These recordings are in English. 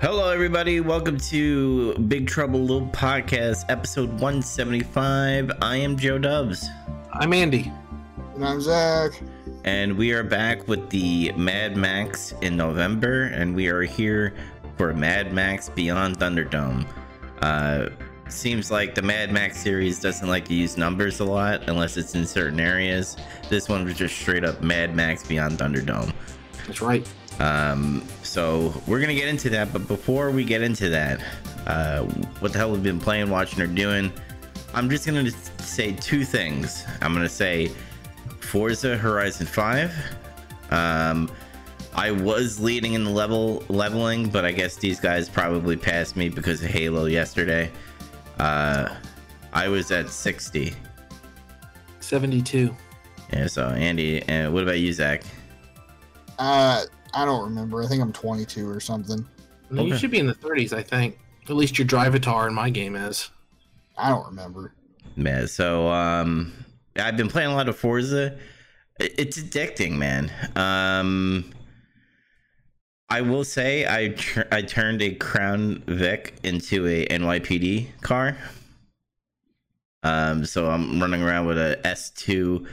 Hello, everybody. Welcome to Big Trouble Little Podcast, episode 175. I am Joe Dubs, I'm Andy. And I'm Zach. and we are back with the Mad Max in November, and we are here for Mad Max Beyond Thunderdome. Uh, seems like the Mad Max series doesn't like to use numbers a lot unless it's in certain areas. This one was just straight up Mad Max Beyond Thunderdome. That's right. Um, so we're gonna get into that, but before we get into that, uh, what the hell we've been playing, watching, or doing, I'm just gonna say two things. I'm gonna say Forza Horizon 5. Um, I was leading in the level leveling, but I guess these guys probably passed me because of Halo yesterday. Uh, I was at 60. 72. Yeah, so Andy, and what about you, Zach? Uh, I don't remember. I think I'm 22 or something. No, You Okay. should be in the 30s, I think. At least your Drivatar in my game is. I don't remember. Man, so um, I've been playing a lot of Forza. It's addicting, man. Um, I will say I tr- I turned a Crown Vic into a NYPD car. Um, so I'm running around with a S2,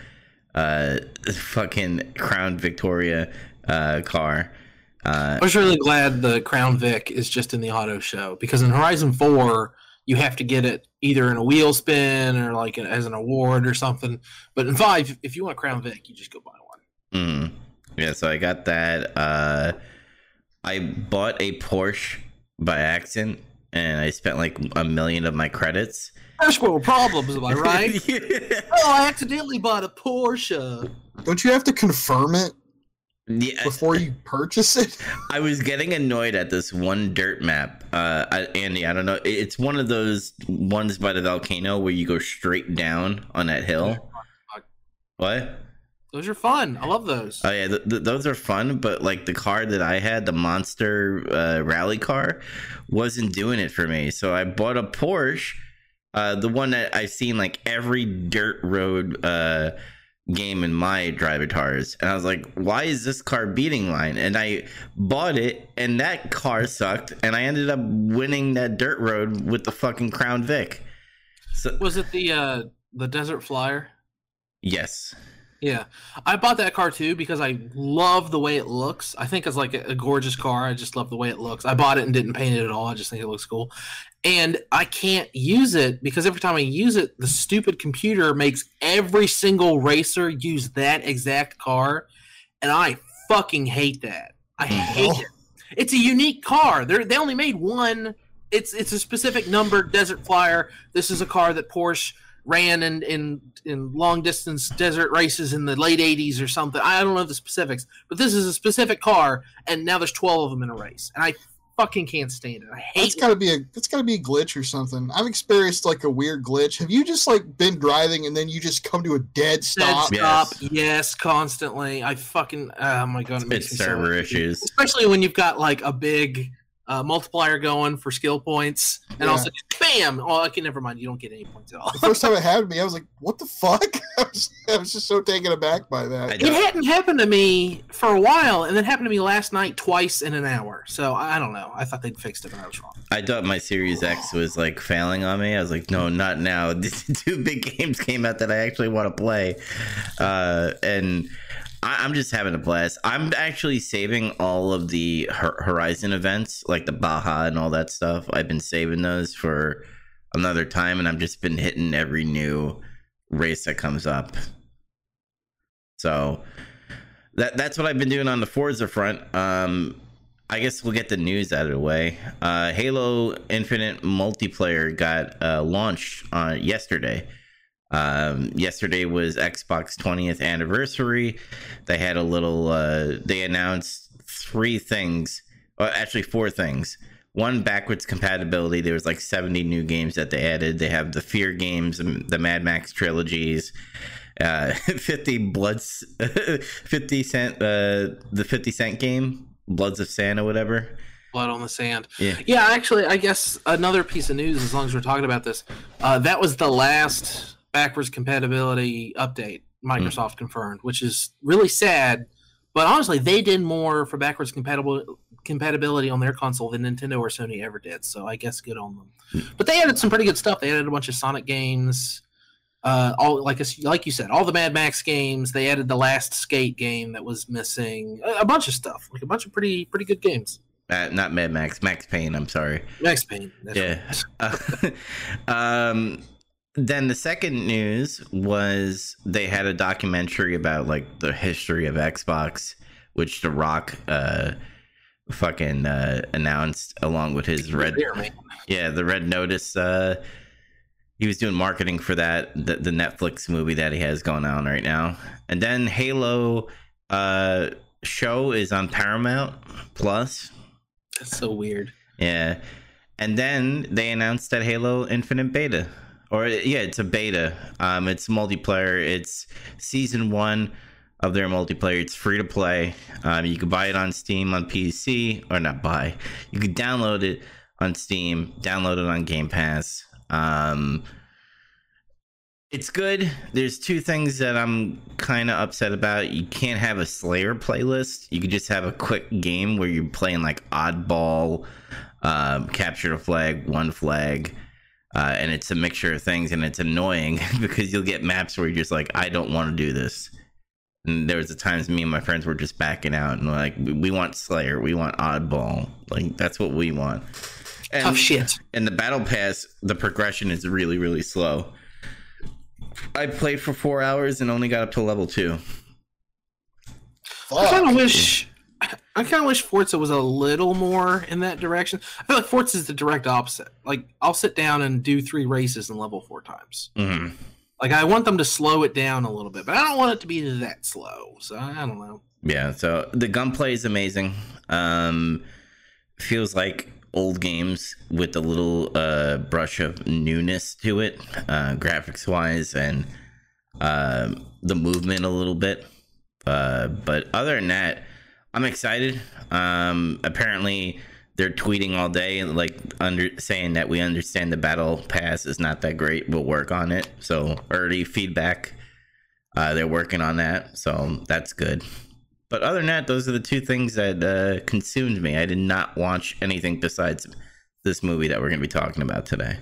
uh, fucking Crown Victoria, uh, car. Uh, I was really glad the Crown Vic is just in the auto show because in Horizon 4, you have to get it either in a wheel spin or like as an award or something. But in 5, if you want Crown Vic, you just go buy one. Mm. Yeah, so I got that. Uh, I bought a Porsche by accident, and I spent like a million of my credits. First world problems, am I right? Yeah. oh, I accidentally bought a Porsche. Don't you have to confirm it Yeah, before you purchase it? I was getting annoyed at this one dirt map. Uh, I, Andy, I don't know. It's one of those ones by the volcano where you go straight down on that hill. What? Those are fun. I love those. Oh yeah, th- th- those are fun, but like the car that I had, the Monster uh, rally car, wasn't doing it for me. So I bought a Porsche, uh, the one that I've seen like every dirt road uh, game in my drivatars, and I was like, why is this car beating mine? And I bought it, and that car sucked, and I ended up winning that dirt road with the fucking Crown Vic. So Was it the uh the Desert Flyer? yes, Yeah, I bought that car too because I love the way it looks. I think it's like a, gorgeous car. I just love the way it looks. I bought it and didn't paint it at all. I just think it looks cool. And I can't use it because every time I use it, the stupid computer makes every single racer use that exact car, and I fucking hate that. I hate Oh. it. It's a unique car. They they only made one. It's it's a specific numbered Desert Flyer. This is a car that Porsche ran in in in long distance desert races in the late 80s or something. I don't know the specifics, but this is a specific car and now there's 12 of them in a race. And I fucking can't stand it. I hate That's gotta be a that's gotta be a glitch or something. I've experienced like a weird glitch. Have you just like been driving and then you just come to a dead Dead stop? Yeah. stop. Yes. constantly. I fucking oh my god, it makes it's me so server angry. issues. Especially when you've got like a big uh, multiplier going for skill points, and Yeah. also bam! Oh, okay, never mind. You don't get any points at all. The first time it happened to me, I was like, "What the fuck?" I was, I was just so taken aback by that. It hadn't happened to me for a while, and then happened to me last night twice in an hour. So I I don't know. I thought they'd fixed it, but I was wrong. I thought my Series X was like failing on me. I was like, no, not now. These two big games came out that I actually want to play, uh, and I, I'm just having a blast. I'm actually saving all of the Hor- Horizon events, like the Baja and all that stuff. I've been saving those for another time, and I've just been hitting every new race that comes up. So that that's what I've been doing on the Forza front. Um, I guess we'll get the news out of the way. Uh, Halo Infinite multiplayer got uh, launched uh, yesterday. Um, yesterday was Xbox 20th anniversary. They had a little. Uh, they announced three things, or actually four things. One backwards compatibility. There was like 70 new games that they added. They have the Fear games, and the Mad Max trilogies, uh, 50 bloods, 50 cent, uh, the 50 cent game, Bloods of Santa, whatever. Blood on the sand. Yeah. Yeah, actually, I guess another piece of news, as long as we're talking about this, uh, that was the last backwards compatibility update Microsoft confirmed, which is really sad. But honestly, they did more for backwards compatible compatibility on their console than Nintendo or Sony ever did. So I guess good on them. But they added some pretty good stuff. They added a bunch of Sonic games. Uh, all like like you said, all the Mad Max games. They added the last Skate game that was missing. A, a bunch of stuff, like a bunch of pretty pretty good games. Uh, not Mad Max, Max Payne. I'm sorry. Max Payne. yeah. Right. Uh, um, then the second news was they had a documentary about like the history of Xbox, which The Rock uh, fucking uh, announced along with his red. yeah, the Red Notice. Uh, he was doing marketing for that the, the Netflix movie that he has going on right now, and then Halo uh, show is on Paramount Plus. That's so weird. Yeah. And then they announced that Halo Infinite Beta. Or yeah, it's a beta. Um it's multiplayer. It's season 1 of their multiplayer. It's free to play. Um you can buy it on Steam on PC or not buy. You can download it on Steam, download it on Game Pass. Um it's good. There's two things that I'm kind of upset about. You can't have a Slayer playlist. You could just have a quick game where you're playing like oddball, um, capture the flag, one flag, uh, and it's a mixture of things, and it's annoying because you'll get maps where you're just like, I don't want to do this. And there was the times me and my friends were just backing out and like, we want Slayer, we want oddball, like that's what we want. And, Tough shit. And the battle pass, the progression is really, really slow. I played for four hours and only got up to level two. Fuck. I kind of wish. I kind of wish Forza was a little more in that direction. I feel like Forza is the direct opposite. Like I'll sit down and do three races and level four times. Mm-hmm. Like I want them to slow it down a little bit, but I don't want it to be that slow. So I don't know. Yeah. So the gunplay is amazing. Um, feels like old games with a little uh, brush of newness to it, uh, graphics wise, and uh, the movement a little bit. Uh, but other than that, I'm excited. Um, apparently, they're tweeting all day, like under saying that we understand the battle pass is not that great. We'll work on it. So early feedback. Uh, they're working on that, so that's good. But other than that, those are the two things that uh, consumed me. I did not watch anything besides this movie that we're going to be talking about today.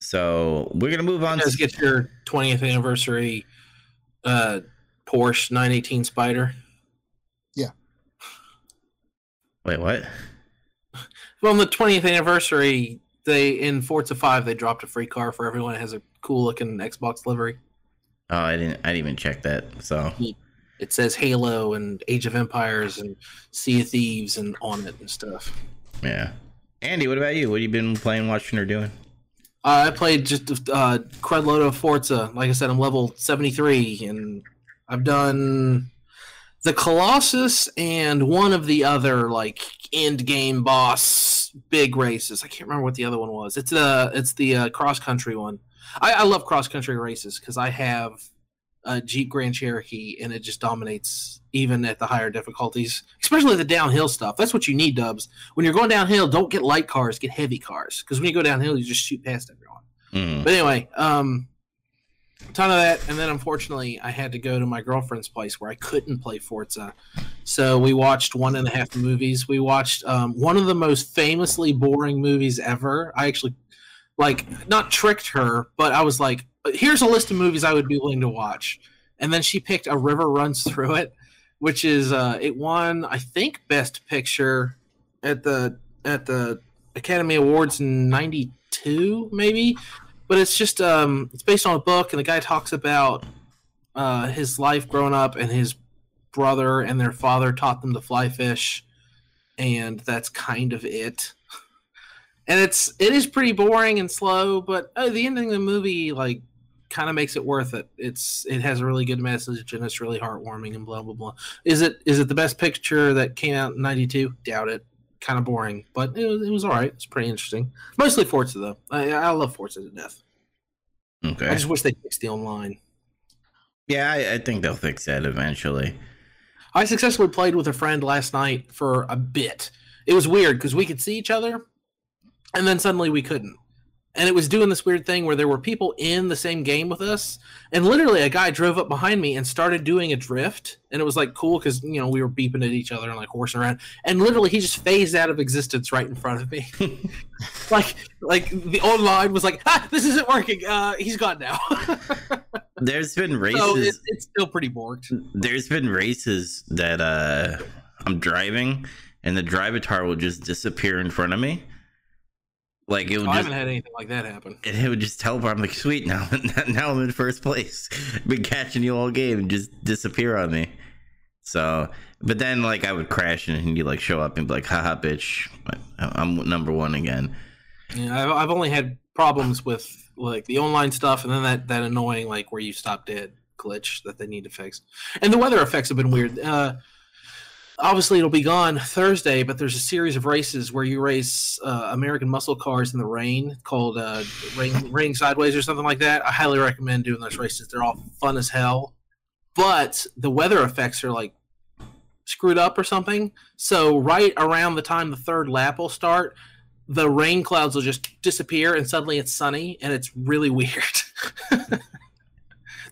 So we're going to move on. Let's get your 20th anniversary uh, Porsche 918 Spider. Wait, what? Well, on the 20th anniversary, they in Forza 5 they dropped a free car for everyone that has a cool looking Xbox livery. Oh, I didn't. I didn't even check that. So it says Halo and Age of Empires and Sea of Thieves and on it and stuff. Yeah. Andy, what about you? What have you been playing, watching, or doing? Uh, I played just uh, crud load of Forza. Like I said, I'm level 73, and I've done the Colossus and one of the other like end game boss big races. I can't remember what the other one was. It's the it's the uh, cross country one. I, I love cross country races because I have a Jeep Grand Cherokee, and it just dominates even at the higher difficulties, especially the downhill stuff. That's what you need, Dubs. When you're going downhill, don't get light cars, get heavy cars, because when you go downhill, you just shoot past everyone. Mm. But anyway, um, ton of that, and then unfortunately, I had to go to my girlfriend's place where I couldn't play Forza, so we watched one and a half movies. We watched um, one of the most famously boring movies ever. I actually like not tricked her, but I was like, here's a list of movies I would be willing to watch. And then she picked A River Runs Through It, which is uh, it won I think Best Picture at the at the Academy Awards in '92 maybe, but it's just um, it's based on a book and the guy talks about uh, his life growing up and his brother and their father taught them to fly fish, and that's kind of it. And it's it is pretty boring and slow, but uh, the ending of the movie like kind of makes it worth it. It's it has a really good message and it's really heartwarming and blah blah blah. Is it is it the best picture that came out in '92? Doubt it. Kind of boring, but it was, it was all right. It's pretty interesting. Mostly Forza though. I, I love Forza to death. Okay. I just wish they fixed the online. Yeah, I, I think they'll fix that eventually. I successfully played with a friend last night for a bit. It was weird because we could see each other, and then suddenly we couldn't and it was doing this weird thing where there were people in the same game with us. And literally a guy drove up behind me and started doing a drift. And it was like cool because you know we were beeping at each other and like horsing around. And literally he just phased out of existence right in front of me. Like like the online was like ah this isn't working. Uh he's gone now. There's been so it, races. it's still pretty borked there's been races that uh I'm driving and the drivatar will just disappear in front of me. Like it would i just haven't had anything like that happen and it would just teleport. I'm like, sweet, now now I'm in first place. Been catching you all game and just disappear on me. So, but then like I would crash and you like show up and be like, haha, bitch, I'm number one again. Yeah, I've, I've only had problems with like the online stuff, and then that that annoying like where you stop dead glitch that they need to fix. And the weather effects have been weird. Uh, obviously, it'll be gone Thursday, but there's a series of races where you race uh, American muscle cars in the rain called uh, rain, rain sideways or something like that. I highly recommend doing those races. They're all fun as hell, but the weather effects are like screwed up or something. So right around the time the third lap will start, the rain clouds will just disappear and suddenly it's sunny and it's really weird. the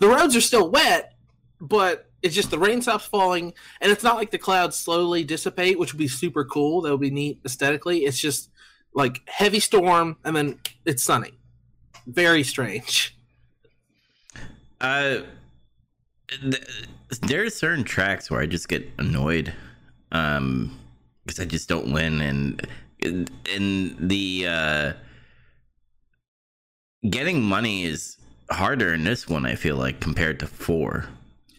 roads are still wet, but it's just the rain stops falling and it's not like the clouds slowly dissipate, which would be super cool. That would be neat aesthetically. It's just like heavy storm and then it's sunny. Very strange. Uh, th- there are certain tracks where I just get annoyed, um, because I just don't win, and and the uh, getting money is harder in this one. I feel like compared to four,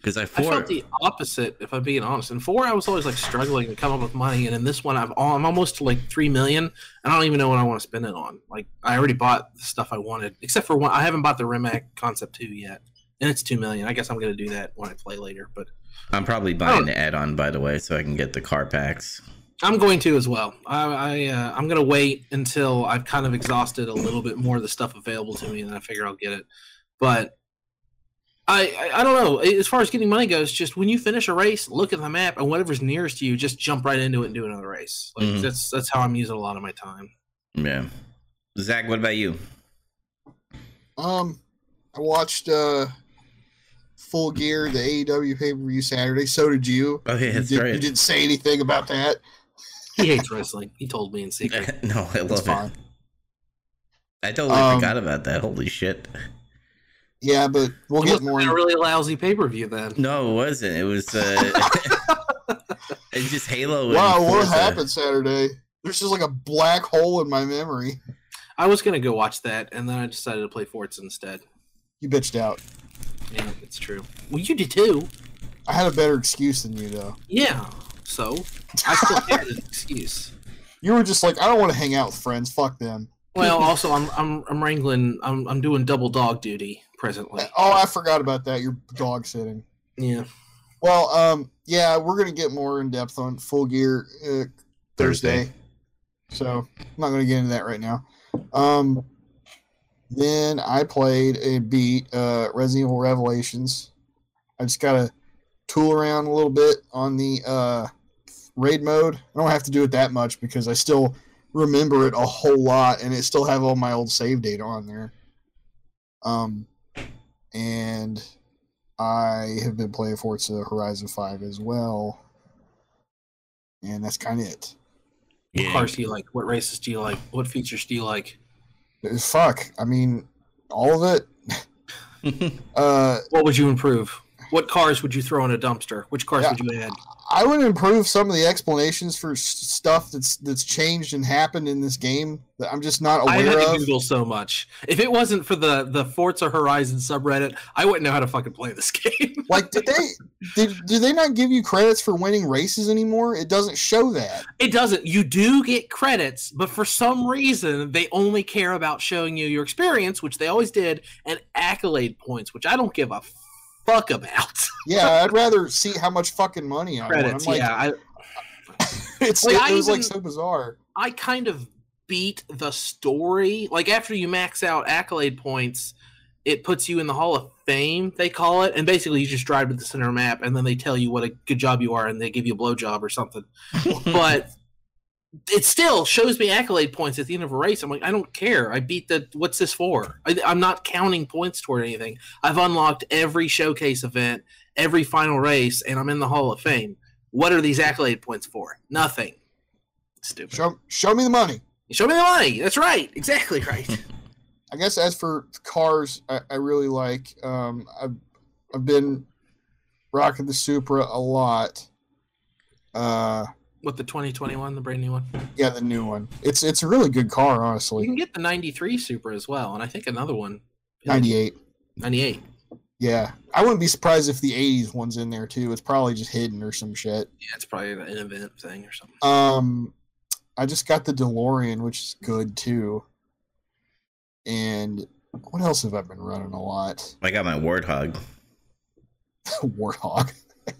because I I four. felt the opposite, if I'm being honest. In four, I was always like struggling to come up with money, and in this one, I've I'm almost to like three million. and I don't even know what I want to spend it on. Like I already bought the stuff I wanted, except for one. I haven't bought the Rimac Concept Two yet, and it's two million. I guess I'm gonna do that when I play later, but I'm probably buying the add-on by the way, so I can get the car packs. I'm going to as well. I, I uh, I'm gonna wait until I've kind of exhausted a little bit more of the stuff available to me, and then I figure I'll get it. But I, I I don't know. As far as getting money goes, just when you finish a race, look at the map and whatever's nearest to you, just jump right into it and do another race. Like Mhm. that's that's how I'm using a lot of my time. Yeah, Zach, what about you? Um, I watched uh Full Gear, the AEW pay per view Saturday. So did you. Oh yeah, you, did, right. you didn't say anything about that. He hates wrestling. He told me in secret. no, I It's love fine. it. I totally Um, forgot about that. Holy shit! Yeah, but we'll It get must have more. been a really lousy pay per view then. No, it wasn't. It was. uh It's just Halo. Wow, what happened Saturday? There's just like a black hole in my memory. I was gonna go watch that, and then I decided to play Forza instead. You bitched out. Yeah, it's true. Well, you did too. I had a better excuse than you though. Yeah. So I still had an excuse. You were just like, I don't want to hang out with friends. Fuck them. Well, also I'm I'm I'm wrangling. I'm I'm doing double dog duty presently. Oh, I forgot about that. You're dog sitting. Yeah. Well, um, yeah, we're gonna get more in depth on Full Gear uh, Thursday. Thursday. So I'm not gonna get into that right now. Um, then I played a beat uh, Resident Evil Revelations. I just gotta tool around a little bit on the uh, raid mode. I don't have to do it that much because I still remember it a whole lot, and it still have all my old save data on there. Um, and I have been playing Forza Horizon 5 as well. And that's kind of it. What Yeah. cars do you like? What races do you like? What features do you like? Fuck. I mean, all of it. Uh, What would you improve? What cars would you throw in a dumpster? Which cars Yeah. would you add? I would improve some of the explanations for s- stuff that's that's changed and happened in this game that I'm just not aware I had to of. Google so much. If it wasn't for the the Forza Horizon subreddit, I wouldn't know how to fucking play this game. Like, did they did do they not give you credits for winning races anymore? It doesn't show that. It doesn't. You do get credits, but for some reason they only care about showing you your experience, which they always did, and accolade points, which I don't give a fuck about. Yeah, I'd rather see how much fucking money I won. I'm credits, like, yeah. I, it's Like, it I was like so bizarre. I kind of beat the story. Like after you max out accolade points, it puts you in the Hall of Fame, they call it, and basically you just drive to the center map, and then they tell you what a good job you are, and they give you a blowjob or something. but it still shows me accolade points at the end of a race. I'm like, I don't care. I beat the. What's this for? I, I'm not counting points toward anything. I've unlocked every showcase event, every final race, and I'm in the Hall of Fame. What are these accolade points for? Nothing. Stupid. Show, show me the money. Show me the money. That's right. Exactly right. I guess as for cars, I, I really like. Um, I've I've been rocking the Supra a lot. Uh, With the 2021, the brand new one. yeah, the new one. It's it's a really good car, honestly. You can get the 93 Supra as well, and I think another one. Ninety eight. 98. Yeah, I wouldn't be surprised if the '80s one's in there too. It's probably just hidden or some shit. Yeah, it's probably an event thing or something. Um, I just got the DeLorean, which is good too. And what else have I been running a lot? I got my warthog. Warthog.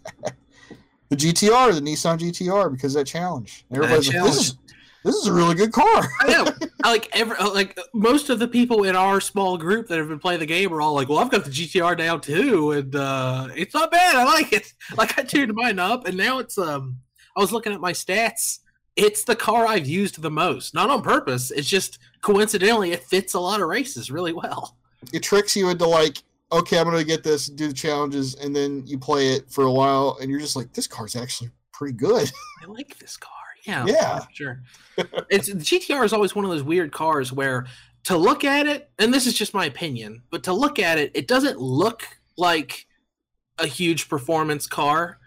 the GTR, the Nissan GTR, because that challenge. Everybody's like, challenge. this is this is a really good car. I know. Like every like most of the people in our small group that have been playing the game are all like, "Well, I've got the GTR now too, and uh, it's not bad. I like it. Like I tuned mine up, and now it's um. I was looking at my stats. It's the car I've used the most, not on purpose. It's just coincidentally it fits a lot of races really well. It tricks you into like, okay, I'm gonna get this, do the challenges, and then you play it for a while, and you're just like, this car's actually pretty good. I like this car. Yeah, Yeah. sure. it's the GTR is always one of those weird cars where to look at it, and this is just my opinion, but to look at it, it doesn't look like a huge performance car.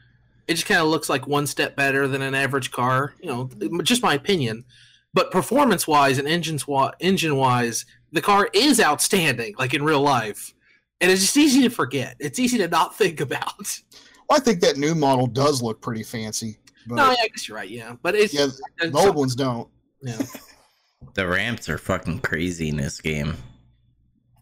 It just kind of looks like one step better than an average car. You know, just my opinion. But performance wise and engines engine wise, the car is outstanding, like in real life. And it's just easy to forget. It's easy to not think about. Well, I think that new model does look pretty fancy, but No, yeah, I guess you're right. Yeah, but it's yeah, it's the old ones don't. yeah. The ramps are fucking crazy in this game.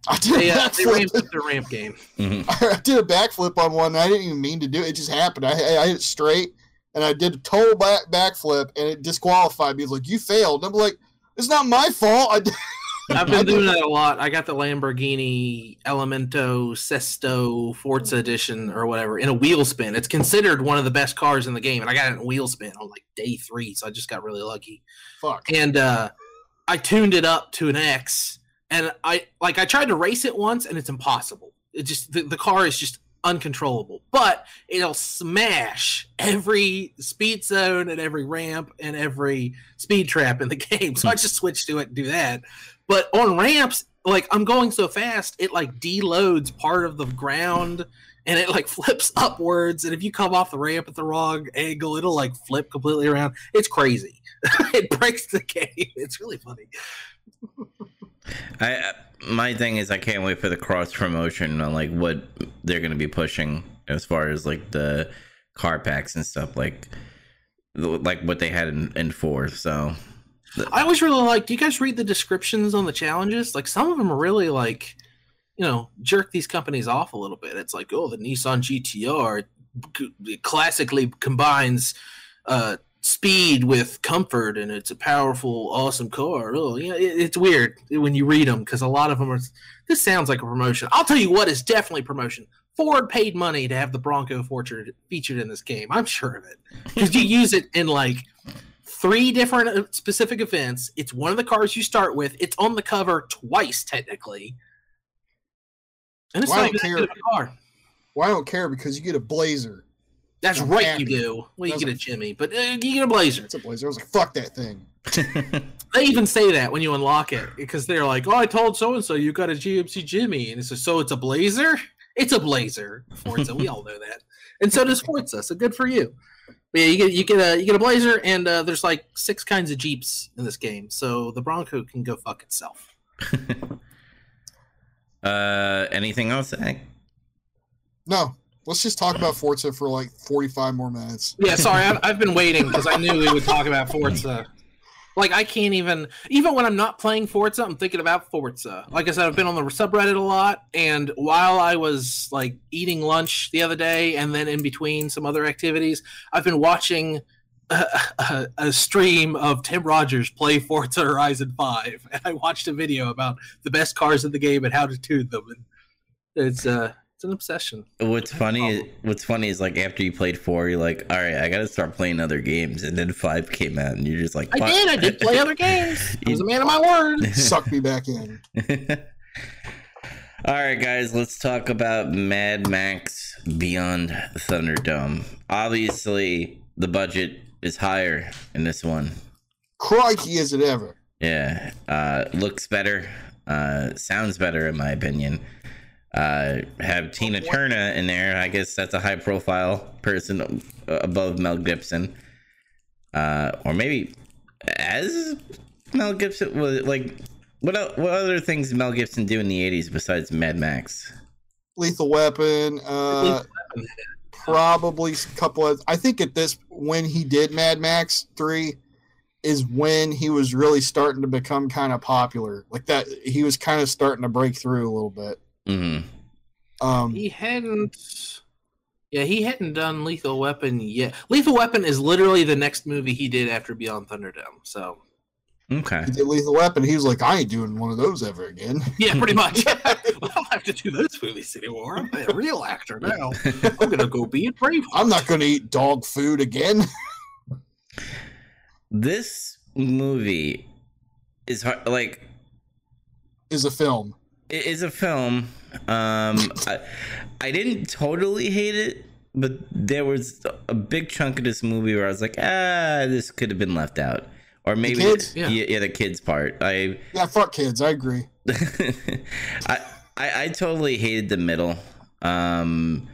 I did, They, a uh, they ramped backflip. up their ramp game. Mhm. I did a backflip on one. And I didn't even mean to do it. It just happened. I, I hit it straight, and I did a total back backflip, and it disqualified me. It's like you failed. And I'm like, it's not my fault. I did. I've been doing that a lot. I got the Lamborghini Elemento Sesto Forza Edition or whatever in a wheel spin. It's considered one of the best cars in the game, and I got it in a wheel spin on like day three, so I just got really lucky. Fuck. And uh, I tuned it up to an X, and I like I tried to race it once, and it's impossible. It just the, the car is just uncontrollable, but it'll smash every speed zone and every ramp and every speed trap in the game. So I just switched to it and do that. But on ramps, like I'm going so fast, it like deloads part of the ground and it like flips upwards. And if you come off the ramp at the wrong angle, it'll like flip completely around. It's crazy. it breaks the game. It's really funny. I my thing is I can't wait for the cross promotion on like what they're gonna be pushing as far as like the car packs and stuff like like what they had in, in four. So I always really like. Do you guys read the descriptions on the challenges? Like some of them are really like, you know, jerk these companies off a little bit. It's like, oh, the Nissan GTR classically combines uh, speed with comfort, and it's a powerful, awesome car. Oh, yeah, it, it's weird when you read them because a lot of them are. This sounds like a promotion. I'll tell you what is definitely promotion. Ford paid money to have the Bronco featured featured in this game. I'm sure of it because you use it in like three different uh, specific events. It's one of the cars you start with. It's on the cover twice, technically. And it's Well, I not don't even that good of a car. Well, I don't care because you get a blazer. That's I'm right, happy. you do. Well, you That's get a Jimmy, but uh, you get a Blazer. It's a blazer. I was like, fuck that thing. They even say that when you unlock it because they're like, "Oh, I told so and so you got a GMC Jimmy," and it's like, "So it's a Blazer? It's a Blazer." Forza, we all know that, and so does Forza. So good for you. But yeah, you get you get a you get a Blazer, and uh, there's like six kinds of Jeeps in this game, so the Bronco can go fuck itself. uh anything else? Hank? No, let's just talk about Forza for like 45 more minutes. Yeah, sorry, I've, I've been waiting because I knew we would talk about Forza. Like I can't even, even when I'm not playing Forza, I'm thinking about Forza. Like I said, I've been on the subreddit a lot, and while I was like eating lunch the other day, and then in between some other activities, I've been watching a, a, stream of Tim Rogers play Forza Horizon Five, and I watched a video about the best cars in the game and how to tune them. And it's uh, It's an obsession. What's funny? What's funny is like after you played four, you're like, all right, I gotta start playing other games, and then five came out, and you're just like, I did. I did play other games. I was a man of my word. Suck me back in. All right, guys, let's talk about Mad Max Beyond Thunderdome. Obviously, the budget is higher in this one. Crikey, is it ever? Yeah, uh, looks better, uh, sounds better in my opinion. Uh, have Tina Turner in there. I guess that's a high profile person above Mel Gibson. Uh, or maybe as Mel Gibson was like what el- what other things did Mel Gibson do in the 80s besides Mad Max? Lethal Weapon. Uh, probably a couple of. I think at this when he did Mad Max three is when he was really starting to become kind of popular. Like that, he was kind of starting to break through a little bit. Mhm. Um, He hadn't. Yeah, he hadn't done Lethal Weapon yet. Lethal Weapon is literally the next movie he did after Beyond Thunderdome. So Okay. he did Lethal Weapon. He was like, I ain't doing one of those ever again. yeah, pretty much. I don't have to do those movies anymore. I'm a real actor now. I'm gonna go be a brave. I'm not going to eat dog food again. This movie is hard, like is a film. It is a film. Um, I, I didn't totally hate it, but there was a big chunk of this movie where I was like, ah, this could have been left out, or maybe kids? yeah. Yeah. yeah, the kids part. I, Yeah, fuck kids. I agree. I, I, I totally hated the middle. Um,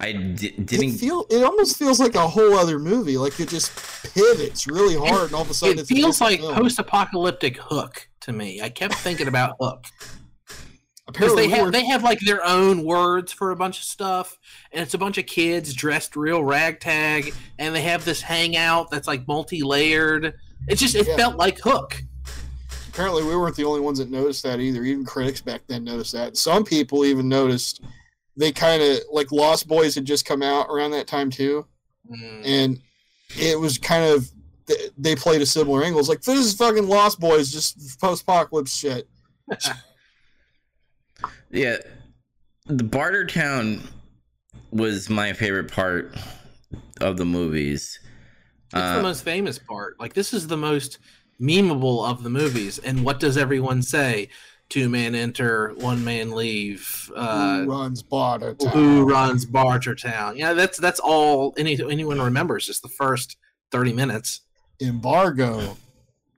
I d- It didn't. feel it almost feels like a whole other movie. Like it just pivots really hard, and all of a sudden It it's feels like post-apocalyptic Hook to me. I kept thinking about Hook because they have they have like their own words for a bunch of stuff, and it's a bunch of kids dressed real ragtag, and they have this hangout that's like multi-layered. It just it Yeah. felt like Hook. apparently we weren't the only ones that noticed that either. Even critics back then noticed that. Some people even noticed they kind of like Lost Boys had just come out around that time too, Mm. and it was kind of they played a similar angle. It's like this is fucking Lost Boys, just post-apocalypse shit. Yeah, the Barter Town was my favorite part of the movies. It's Uh, the most famous part. Like this is the most memeable of the movies. And what does everyone say? Two man enter, one man leave. Uh, Who runs Barter Town? who runs Bartertown? Yeah, that's that's all any anyone remembers. Just the first thirty minutes. Embargo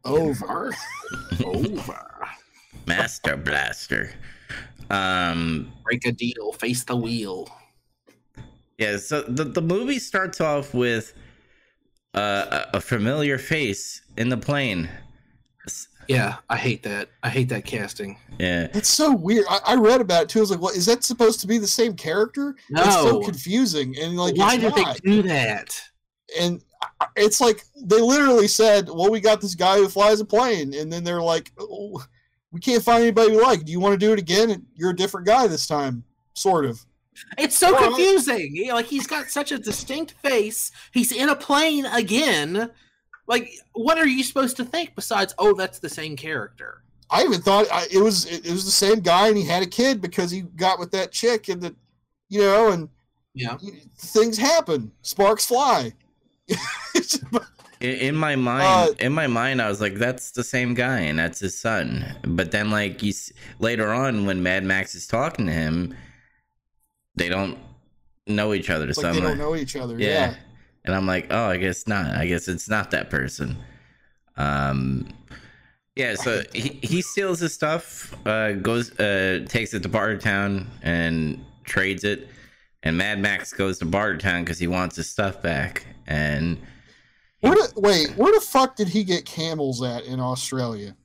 over. Over. Master Blaster. Um, Break a deal. Face the wheel. yeah, so the, the movie starts off with uh, a a familiar face in the plane. Yeah, I hate that. I hate that casting. Yeah, It's so weird. I, I read about it too. I was like, "What is that supposed to be the same character?" It's so No. confusing and like Why did not. they do that? and it's like they literally said, "Well, we got this guy who flies a plane," and then they're like, oh, "We can't find anybody we like. Do you want to do it again? You're a different guy this time, sort of." It's so Well, confusing. Yeah, Like he's got such a distinct face. He's in a plane again. Like, what are you supposed to think besides, oh, that's the same character? I even thought I, it was it, was the same guy, and he had a kid because he got with that chick, and the, you know, and Yeah. things happen. Sparks fly. in, in my mind, Uh, in my mind, I was like, "That's the same guy, and that's his son." But then, like you later on, when Mad Max is talking to him, they don't know each other. So like I'm they like, don't know each other. yeah. Yeah. And I'm like, oh, I guess not. I guess it's not that person. Um, yeah. So he, he steals his stuff, uh, goes, uh, takes it to Bartertown and trades it. And Mad Max goes to Bartertown because he wants his stuff back. And Where the, wait, where the fuck did he get camels at in Australia?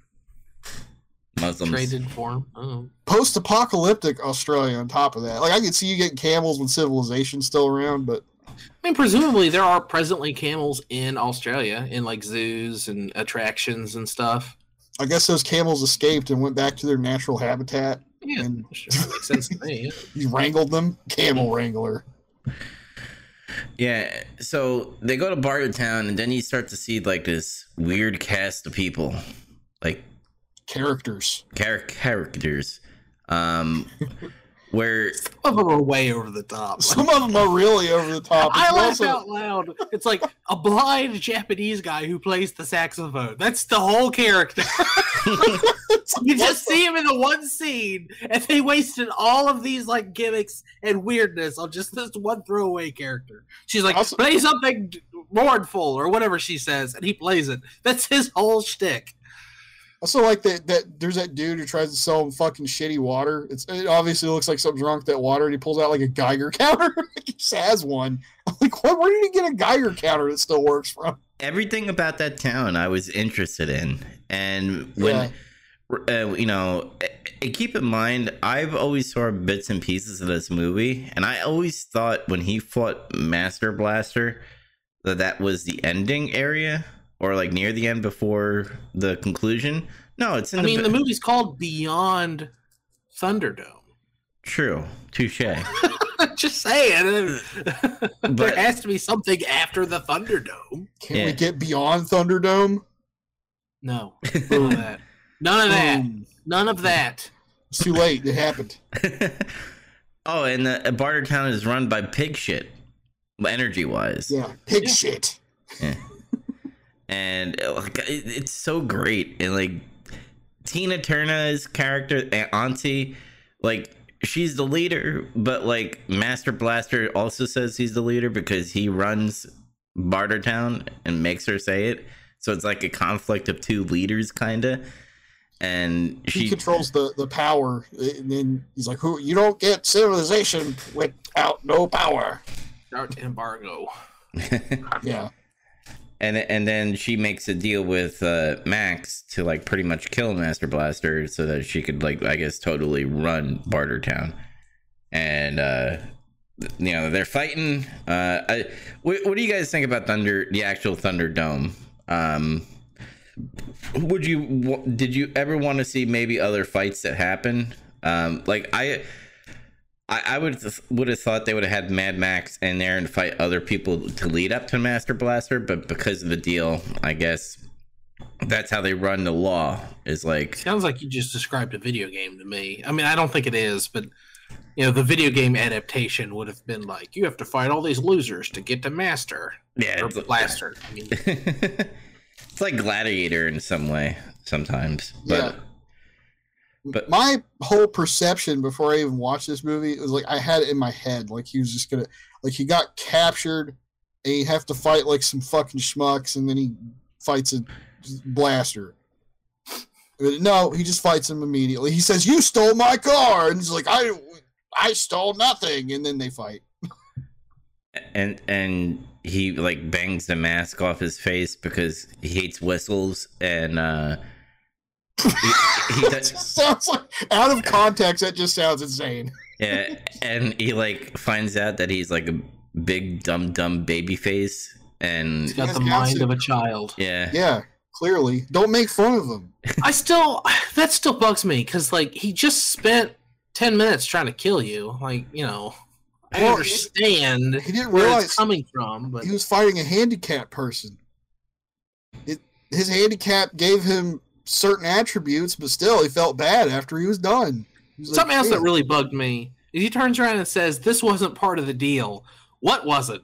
Muslims. Traded for him. Oh. Post-apocalyptic Australia. On top of that, like I could see you getting camels when civilization's still around, but I mean, presumably there are presently camels in Australia in like zoos and attractions and stuff. I guess those camels escaped and went back to their natural habitat. Yeah, And- sure, makes sense to me. yeah. You wrangled them, camel mm-hmm. wrangler. Yeah. So they go to Bartertown, and then you start to see like this weird cast of people, like Characters. char- characters. Um, where Some of them are way over the top. Some of them are really over the top. I It's laugh also- out loud. It's like a blind Japanese guy who plays the saxophone. That's the whole character. you just see him in the one scene, and they wasted all of these like gimmicks and weirdness on just this one throwaway character. She's like, Also- play something mournful or whatever she says, and he plays it. That's his whole shtick. Also like that that there's that dude who tries to sell him fucking shitty water. It's it obviously looks like something's wrong with that water, and he pulls out like a Geiger counter. he just has one. I'm like, what? Where did he get a Geiger counter that still works from? everything about that town I was interested in, and when uh, you know, keep in mind, I've always saw bits and pieces of this movie, and I always thought when he fought Master Blaster that that was the ending area, or like near the end before the conclusion. No, it's in I the, mean, bi- the movie's called Beyond Thunderdome. true, touche. just saying. there But- has to be something after the Thunderdome. Can Yeah. we get beyond Thunderdome? No, none of that. None of that. None of that. It's too late. It happened. oh, and the uh, Barter Town is run by pig shit, energy wise. Yeah, pig Yeah. shit. And uh, like it, it's so great and like tina turner's character auntie like she's the leader but like master blaster also says he's the leader because he runs bartertown and makes her say it so it's like a conflict of two leaders kind of and He she controls the the power, and then he's like, "Who? You don't get civilization without no power." Start embargo. Yeah, and and then she makes a deal with uh, Max to like pretty much kill Master Blaster so that she could like I guess totally run Bartertown, and uh, you know they're fighting. Uh, I, what, what do you guys think about Thunder, the actual Thunderdome? Um, would you did you ever want to see maybe other fights that happen? Um, like I. I, I would would have thought they would have had Mad Max in there and fight other people to lead up to Master Blaster, but because of the deal, I guess that's how they run the law. Is like Sounds like you just described a video game to me. I mean, I don't think it is, but you know, the video game adaptation would have been like, you have to fight all these losers to get to Master yeah, or Blaster. I mean, it's like Gladiator in some way sometimes. But Yeah. But- my whole perception before I even watched this movie was like I had it in my head, like he was just gonna, like he got captured, and he have to fight like some fucking schmucks, and then he fights a blaster. No, he just fights him immediately. He says, "You stole my car," and he's like, "I, I stole nothing," and then they fight. and and he like bangs the mask off his face because he hates whistles and uh he, he does, sounds like out of context. That just sounds insane. Yeah, and he like finds out that he's like a big dumb dumb baby face, and he's got Yes, the mind it- of a child. yeah, Yeah, clearly, don't make fun of him. I still, that still bugs me because, like, he just spent 10 minutes trying to kill you. Like, you know, I Well, understand He didn't where realize it's coming from, but he was fighting a handicapped person. It, his handicap gave him certain attributes, but still, he felt bad after he was done. He was like, something else that really bugged me is he turns around and says, This wasn't part of the deal. What was it?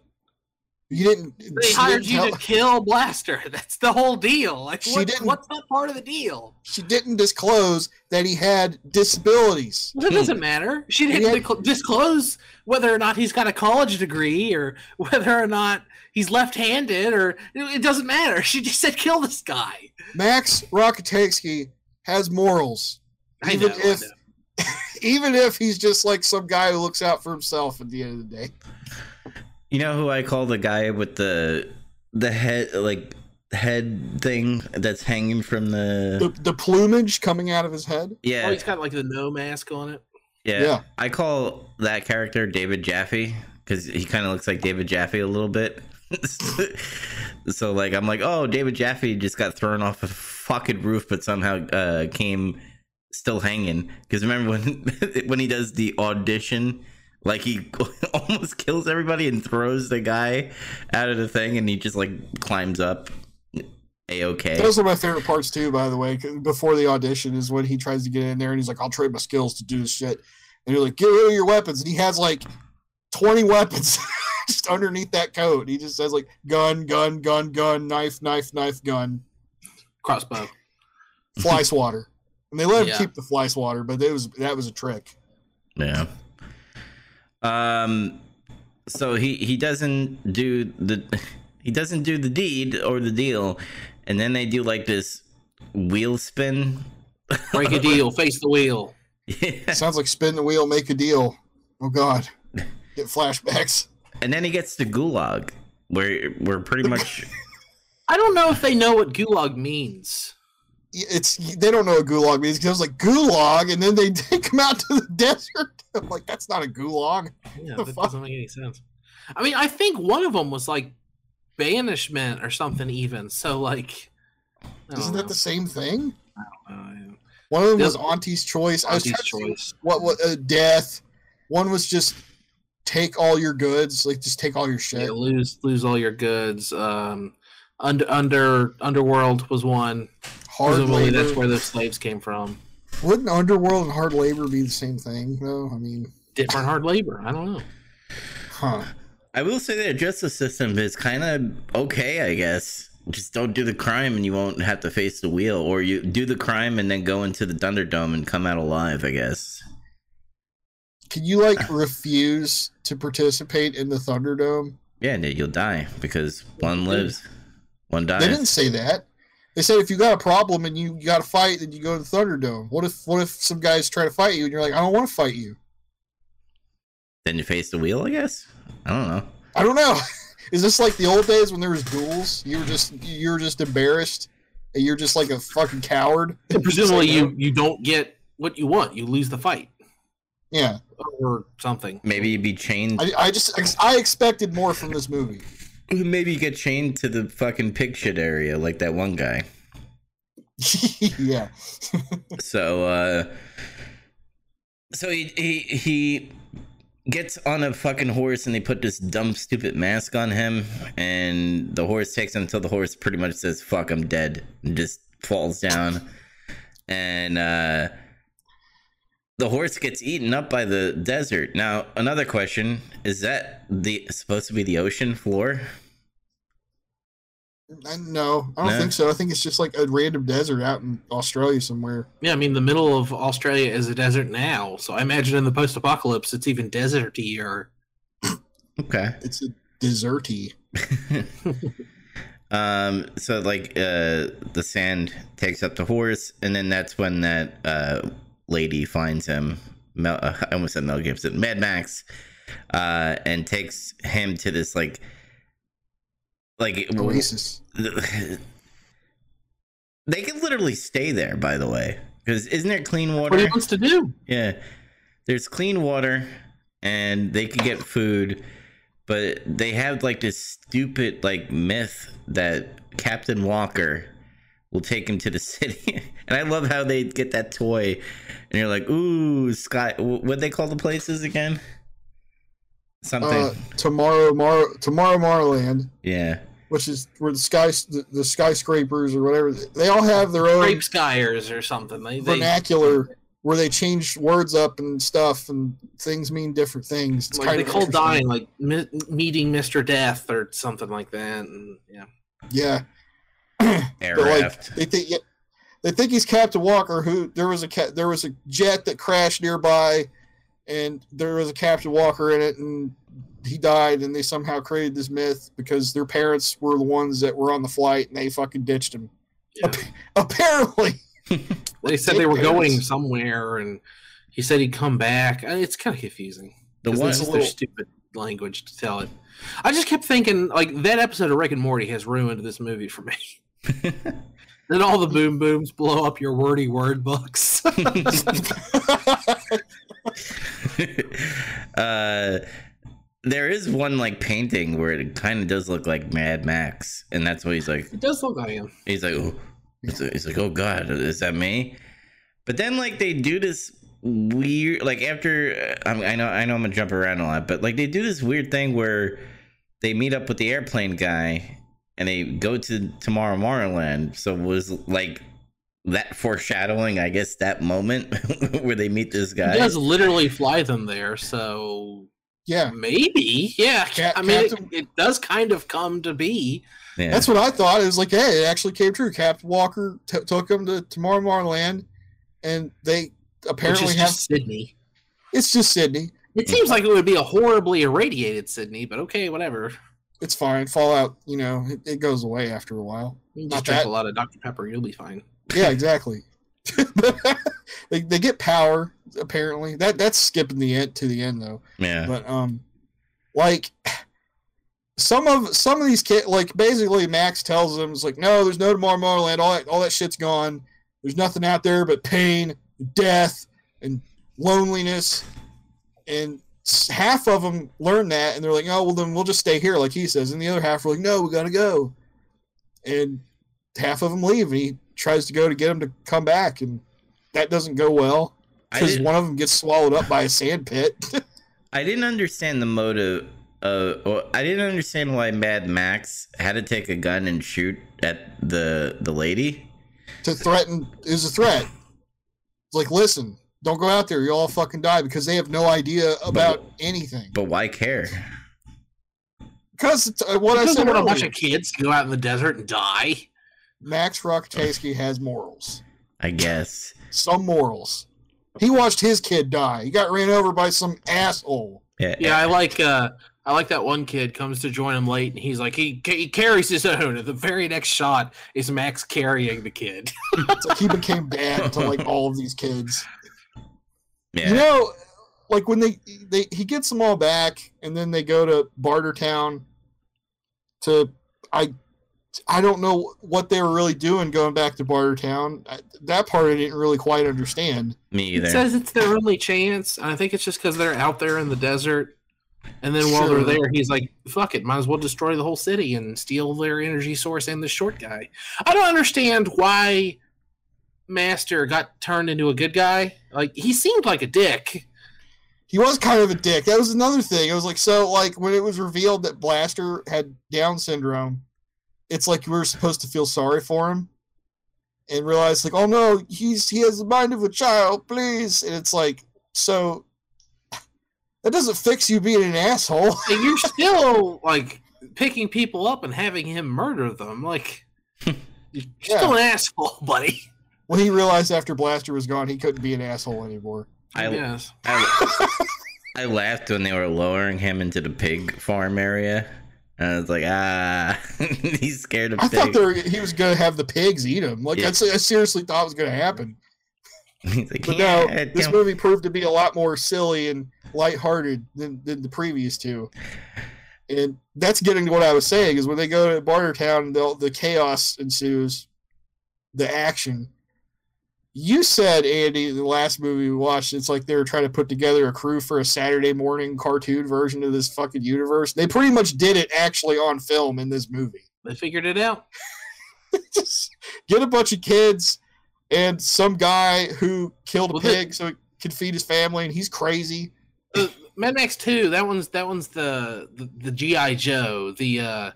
You didn't. They she hired didn't you tell- to kill Blaster. That's the whole deal. Like, She what, didn't- what's not part of the deal? She didn't disclose that he had disabilities. Well, that doesn't matter. She didn't disclo- disclose whether or not he's got a college degree or whether or not he's left-handed, or it doesn't matter. She just said, "Kill this guy." Max Rockatansky has morals, I even know, if know. even if he's just like some guy who looks out for himself at the end of the day. You know who I call the guy with the the head like head thing that's hanging from the The, the plumage coming out of his head. Oh, yeah he's got like the no mask on it. yeah Yeah. I call that character David Jaffe because he kind of looks like David Jaffe a little bit. so like I'm like, oh, David Jaffe just got thrown off a fucking roof, but somehow uh, came still hanging. Because remember when when he does the audition, like he almost kills everybody and throws the guy out of the thing, and he just like climbs up. A okay. Those are my favorite parts too, by the way. Before the audition is when he tries to get in there and he's like, "I'll trade my skills to do this shit," and you're like, get rid of your weapons, and he has like twenty weapons just underneath that coat. He just says like gun, gun, gun, gun, knife, knife, knife, gun, Crossbow. fly swatter. And they let him Yeah. keep the fly swatter, but it was that was a trick. Yeah. Um. So he he doesn't do the he doesn't do the deed or the deal, and then they do like this wheel spin. Break a deal. Face the wheel. Yeah. Sounds like spin the wheel, make a deal. Oh God, get flashbacks. And then he gets to gulag, where we're pretty much I don't know if they know what gulag means. It's they don't know what gulag means because I was like gulag, and then they take him out to the desert. I'm like, that's not a gulag. Yeah, The that fuck? doesn't make any sense. I mean, I think one of them was like banishment or something. Even so, like, Isn't know. that the same thing? Uh, One of them was Auntie's choice. I was Auntie's trying to choice. what what uh, death. One was just take all your goods, like just take all your shit. Yeah, lose lose all your goods. Um, under under underworld was one. Hard Presumably labor. that's where the slaves came from. Wouldn't underworld and hard labor be the same thing though? I mean, Different hard labor. I don't know. huh? I will say their justice system is kind of okay, I guess. Just don't do the crime and you won't have to face the wheel, or you do the crime and then go into the Thunderdome and come out alive. I guess. Can you like refuse to participate in the Thunderdome? Yeah, you'll die because one lives, one dies. They didn't say that. They said if you got a problem and you, you got to fight, then you go to the Thunderdome. What if what if some guys try to fight you and you're like, I don't want to fight you? Then you face the wheel, I guess. I don't know. I don't know. Is this like the old days when there was duels? You were just you were just embarrassed, and you're just like a fucking coward. Presumably, Say you you don't get what you want. You lose the fight Yeah, or something. Maybe you'd be chained. I, I just I expected more from this movie. Maybe get chained to the fucking pig shit area like that one guy. yeah, So, uh, so he he he gets on a fucking horse and they put this dumb stupid mask on him. And the horse takes him until the horse pretty much says fuck I'm dead and just falls down. And uh the horse gets eaten up by the desert. Now, another question, is that the supposed to be the ocean floor? I, no, I don't No? think so. I think it's just like a random desert out in Australia somewhere. Yeah, I mean, the middle of Australia is a desert now, so I imagine in the post-apocalypse, it's even deserty or Okay. It's a deserty. um so like uh the sand takes up the horse and then that's when that uh lady finds him Mel, uh, i almost said mel gibson mad max uh and takes him to this like like Oasis. they can literally stay there by the way because isn't there clean water? what he wants to do. yeah there's clean water and they can get food but they have like this stupid like myth that captain walker will take him to the city and i love how they get that toy and you're like ooh sky what they call the places again something Uh, tomorrow, Mar, tomorrow, Marland, yeah which is where the sky, the, the skyscrapers or whatever. They all have their own Grape Skyers or something. They, they vernacular where they change words up and stuff, and things mean different things. It's like kind they of call dying like mi- meeting Mr. Death or something like that. And yeah, Yeah, air But, like, they think yeah, they think he's Captain Walker. Who there was a ca- there was a jet that crashed nearby, and there was a Captain Walker in it, and he died. And they somehow created this myth because their parents were the ones that were on the flight, and they fucking ditched him. yeah. Apparently, they said they were Dick going somewhere, and he said he'd come back. Uh, It's kind of confusing. The one This is a little- stupid language to tell it. I just kept thinking like that episode of Rick and Morty has ruined this movie for me. Then all the boom booms blow up your wordy word books. uh there is one like painting where it kind of does look like Mad Max, and that's what he's like. it does look like him. He's like, oh, he's like, oh god, is that me? But then like they do this weird, like after I, I know I know I'm gonna jump around a lot, but like they do this weird thing where they meet up with the airplane guy and they go to Tomorrow Tomorrowland. So it was like that foreshadowing, I guess, that moment where they meet this guy. He does literally fly them there, so Yeah, maybe, yeah. Cap- I mean, Captain- it, it does kind of come to be. Yeah. that's what I thought. It was like, hey, it actually came true. Captain Walker t- took him to Tomorrow Land, and they Which apparently is have. just Sydney. It's just Sydney. It seems like it would be a horribly irradiated Sydney, but okay, whatever. It's fine. Fallout, you know, it, it goes away after a while. You can Not just drink that- a lot of Dr. Pepper, you'll be fine. Yeah, exactly. they, they get power apparently. That that's skipping the end to the end though. yeah. But um, like some of some of these kids, like basically Max tells them, it's like, no, there's no tomorrow Tomorrowland. All that all that shit's gone. There's nothing out there but pain, death, and loneliness. And s- half of them learn that, and they're like, oh, well, then we'll just stay here, like he says. And the other half are like, no, we gotta go. And half of them leave, and he tries to go to get them to come back, and that doesn't go well because one of them gets swallowed up by a sand pit. I didn't understand the motive. Uh, or I didn't understand why Mad Max had to take a gun and shoot at the the lady. to threaten is a threat. It's like, listen, don't go out there. You'll all fucking die because they have no idea about anything. But why care? Because it's, uh, what I Because said want a earlier, bunch of kids to go out in the desert and die. Max Rockatansky has morals. I guess. Some morals. He watched his kid die. He got ran over by some asshole. Yeah. Yeah, I like uh I like that one kid comes to join him late and he's like he he carries his own. And the very next shot is Max carrying the kid. It's like he became bad to like all of these kids. Yeah. You know, like when they they he gets them all back, and then they go to Bartertown. To I, I don't know what they were really doing going back to Bartertown. I, that part I didn't really quite understand. Me It either. says it's their only chance. And I think it's just because they're out there in the desert. And then while Sure. they're there, he's like, fuck it, might as well destroy the whole city and steal their energy source and the short guy. I don't understand why Master got turned into a good guy. Like, he seemed like a dick. He was kind of a dick. That was another thing. It was like so like when it was revealed that Blaster had Down syndrome, it's like we were supposed to feel sorry for him, and realize like, oh no, he's he has the mind of a child, please. And it's like so. That doesn't fix you being an asshole. And you're still, like, picking people up and having him murder them. Like, you're Yeah. still an asshole, buddy. When he realized after Blaster was gone, he couldn't be an asshole anymore. I, Yes. I, I laughed when they were lowering him into the pig farm area. And I was like, ah, he's scared of I thought pigs. they were, he was gonna have the pigs eat him. Like Yeah. I, I seriously thought it was gonna happen. He's like, But yeah, no, this movie proved to be a lot more silly and lighthearted than, than the previous two. And that's getting to what I was saying is when they go to Bartertown, the, the chaos ensues, the action. You said, Andy, the last movie we watched, it's like they were trying to put together a crew for a Saturday morning cartoon version of this fucking universe. They pretty much did it actually on film in this movie. They figured it out. Just get a bunch of kids and some guy who killed a Well, the- pig so he could feed his family, and he's crazy. Uh, Mad Max Two. That one's that one's the the, the GI Joe. The uh,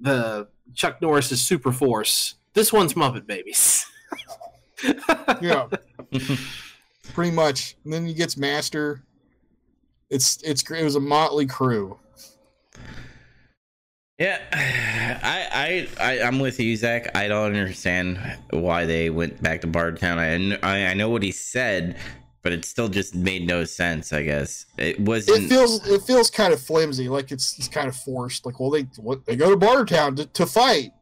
the Chuck Norris's Super Force. This one's Muppet Babies. Yeah, pretty much. And then he gets Master. It's it's it was a motley crew. Yeah, I, I, I, I'm with you, Zach. I don't understand why they went back to Bartown. I, I, I know what he said, but it still just made no sense. I guess it It wasn't. feels it feels kind of flimsy, like it's it's kind of forced. Like, well, they what they go to Bartertown to, to fight.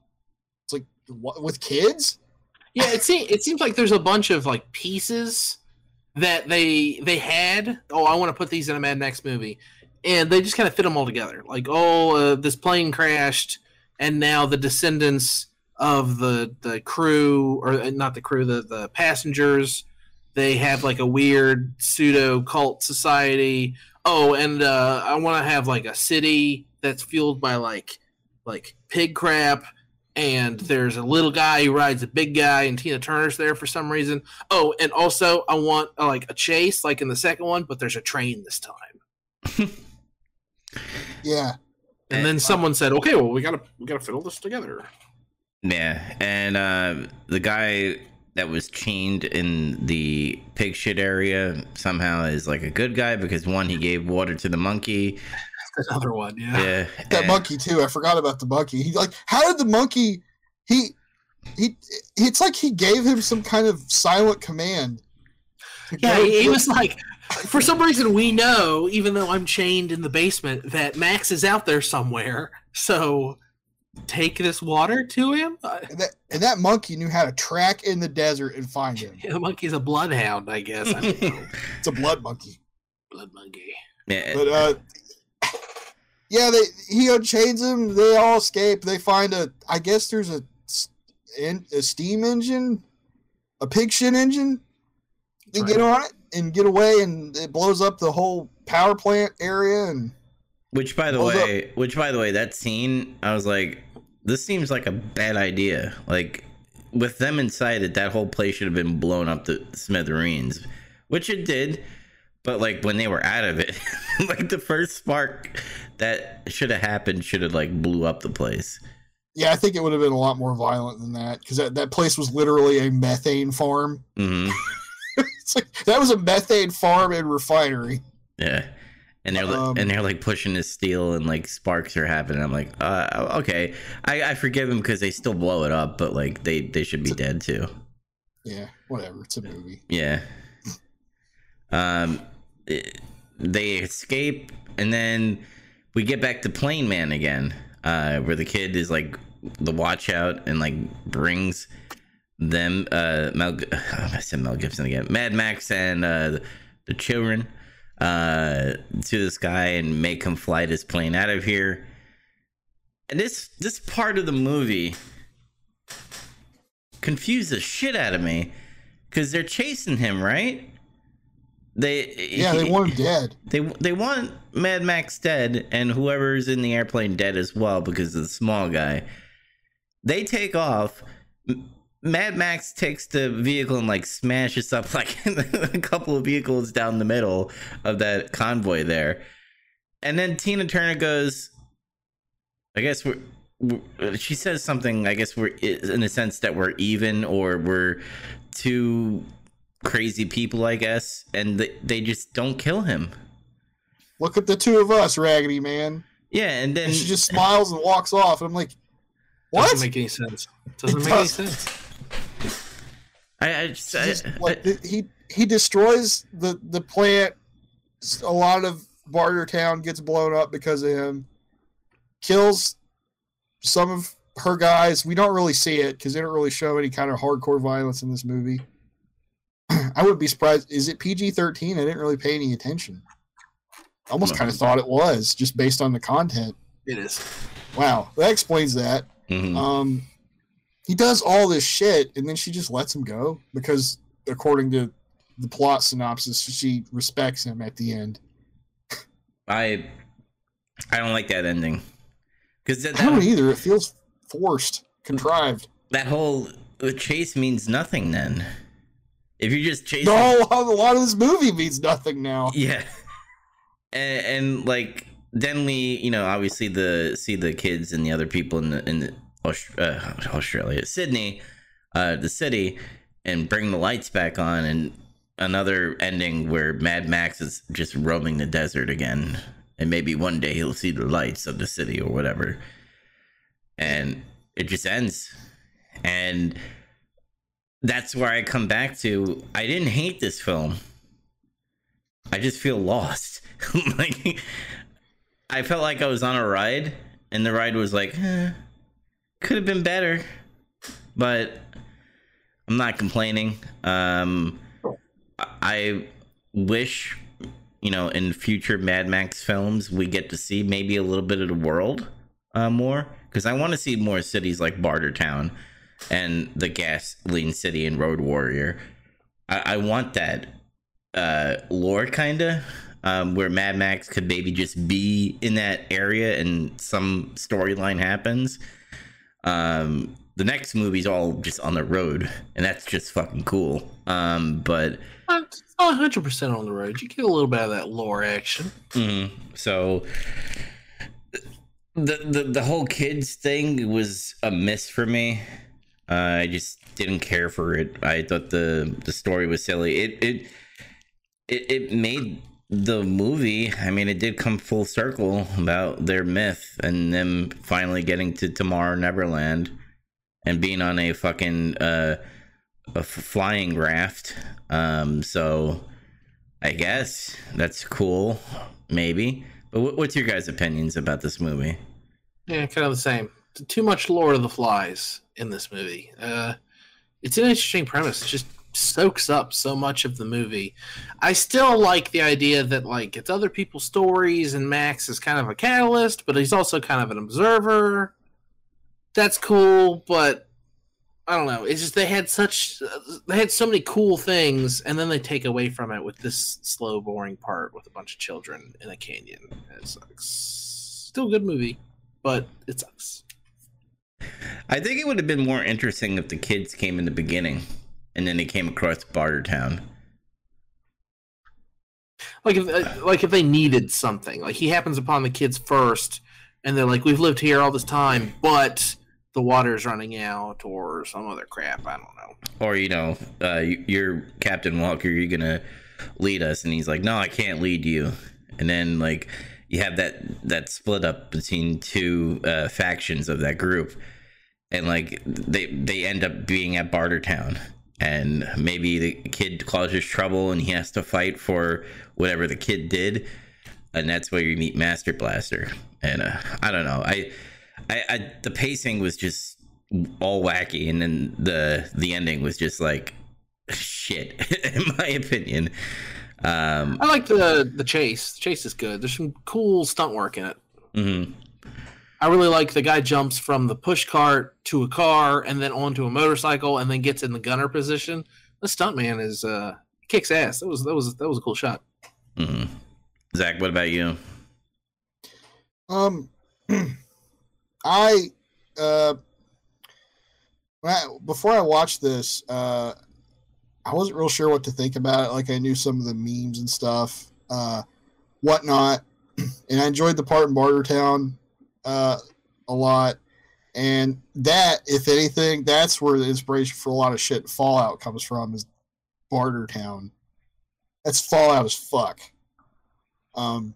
It's like what, with kids. Yeah, it seems it seems like there's a bunch of like pieces that they they had. Oh, I want to put these in a Mad Max movie, and they just kind of fit them all together. Like, oh, uh, this plane crashed, and now the descendants of the the crew, or uh, not the crew, the the passengers, they have like a weird pseudo cult society. Oh, and uh, I want to have like a city that's fueled by like like pig crap and there's a little guy who rides a big guy, and Tina Turner's there for some reason. Oh, and also I want uh, like a chase, like in the second one, but there's a train this time. Yeah, And then someone said, "Okay, well we gotta we gotta fiddle this together." Yeah, and uh, the guy that was chained in the pig shit area somehow is like a good guy because one he gave water to the monkey. Another one, yeah. Yeah, that and- monkey too. I forgot about the monkey. He like how did the monkey he he it's like he gave him some kind of silent command. Yeah, he, he was like, for some reason, we know, even though I'm chained in the basement, that Max is out there somewhere. So take this water to him. Uh, and that, and that monkey knew how to track in the desert and find him. the monkey's a bloodhound, I guess. I don't know. It's a blood monkey. Blood monkey. yeah, But uh yeah, they he unchains them. They all escape. They find a. I guess there's a, a steam engine, a pig shit engine. They That's get on it and get away, and it blows up the whole power plant area. And Which, by the Hold up. way, which by the way, that scene, I was like, this seems like a bad idea. Like, with them inside it, that whole place should have been blown up to smithereens, which it did. But like when they were out of it, like the first spark that should have happened should have like blew up the place. yeah, I think it would have been a lot more violent than that because that, that place was literally a methane farm. hmm It's like that was a methane farm and refinery. Yeah. And they're like, Um, and they're like pushing the steel and like sparks are happening. I'm like, uh, okay, I, I forgive them because they still blow it up, but like they they should be dead too. Yeah, whatever. It's a movie. Yeah. Um, they escape, and then we get back to Plane Man again, uh, where the kid is like the watch out and like brings them, uh, Mel, I said Mel Gibson again, Mad Max and uh, the children, uh, to this guy and make him fly this plane out of here. And this this part of the movie confused the shit out of me because they're chasing him, right? They Yeah, they want him dead. they they want Mad Max dead and whoever's in the airplane dead as well because of the small guy. They take off. Mad Max takes the vehicle and like smashes up like a couple of vehicles down the middle of that convoy there. And then Tina Turner goes, I guess we're, we're she says something, I guess we're in a sense that we're even or we're two crazy people, I guess, and they, they just don't kill him. Look at the two of us, Raggedy Man. Yeah, and then And she just smiles and walks off. And I'm like, what? Doesn't make any sense. Doesn't It make any doesn't. sense. I, I just, I, Just, I- he he destroys the the plant. A lot of Bartertown gets blown up because of him. Kills some of her guys. We don't really see it because they don't really show any kind of hardcore violence in this movie. I wouldn't be surprised. Is it PG thirteen? I didn't really pay any attention. I almost kind of thought it was just based on the content. It is. Wow, that explains that. Mhm. Um, he does all this shit, and then she just lets him go because, according to the plot synopsis, she respects him at the end. I I don't like that ending because that, I don't either. It feels forced, contrived. that whole chase means nothing. Then if you're just chase, No, a lot of this movie means nothing now. yeah, and, and like then we, you know, obviously the see the kids and the other people in the in the uh, Australia, Sydney, uh, the city, and bring the lights back on, and another ending where Mad Max is just roaming the desert again, and maybe one day he'll see the lights of the city or whatever, and it just ends, and that's where I come back to. I didn't hate this film. I just feel lost. like I felt like I was on a ride, and the ride was like, eh, could have been better, but I'm not complaining. Um, I- wish, you know, in future Mad Max films, we get to see maybe a little bit of the world uh, more, because I want to see more cities like Bartertown and the Gasoline City and Road Warrior. I, I want that uh, lore, kind of um, where Mad Max could maybe just be in that area and some storyline happens. Um, the next movie's all just on the road, and that's just fucking cool. Um, but Uh, It's not 100 percent on the road. You get a little bit of that lore action. mhm, so the, the the whole kids thing was a miss for me. I just didn't care for it. I thought the the story was silly. It it it, it made the movie. I mean, it did come full circle about their myth and them finally getting to Tomorrow Neverland and being on a fucking uh, a flying raft. Um, so I guess that's cool, maybe. But what's your guys' opinions about this movie? Yeah, kind of the same. Too much Lord of the Flies in this movie. Uh, it's an interesting premise. It just soaks up so much of the movie. I still like the idea that like it's other people's stories and Max is kind of a catalyst, but he's also kind of an observer. That's cool, but I don't know. It's just they had such they had so many cool things, and then they take away from it with this slow, boring part with a bunch of children in a canyon. It sucks. Still a good movie, but it sucks. I think it would have been more interesting if the kids came in the beginning, and then they came across Bartertown. Like if uh, like if they needed something, like he happens upon the kids first, and they're like, "We've lived here all this time, but." the water's running out or some other crap. I don't know. Or you know, uh, you're Captain Walker. You're gonna lead us, and he's like, "No, I can't lead you." And then like you have that that split up between two uh, factions of that group, and like they they end up being at Bartertown, and maybe the kid causes trouble, and he has to fight for whatever the kid did, and that's where you meet Master Blaster. And uh, I don't know, I I, I the pacing was just all wacky, and then the the ending was just like shit, in my opinion. Um, I like the the chase. The chase is good. There's some cool stunt work in it. Mm-hmm. I really like the guy jumps from the push cart to a car and then onto a motorcycle and then gets in the gunner position. The stuntman is uh kicks ass. That was that was that was a cool shot. Mm-hmm. Zach, what about you? Um, I uh, before I watched this, uh, I wasn't real sure what to think about it. Like I knew some of the memes and stuff, uh, whatnot, and I enjoyed the part in Bartertown uh, a lot. And that, if anything, that's where the inspiration for a lot of shit Fallout comes from is Bartertown. That's Fallout as fuck. Um,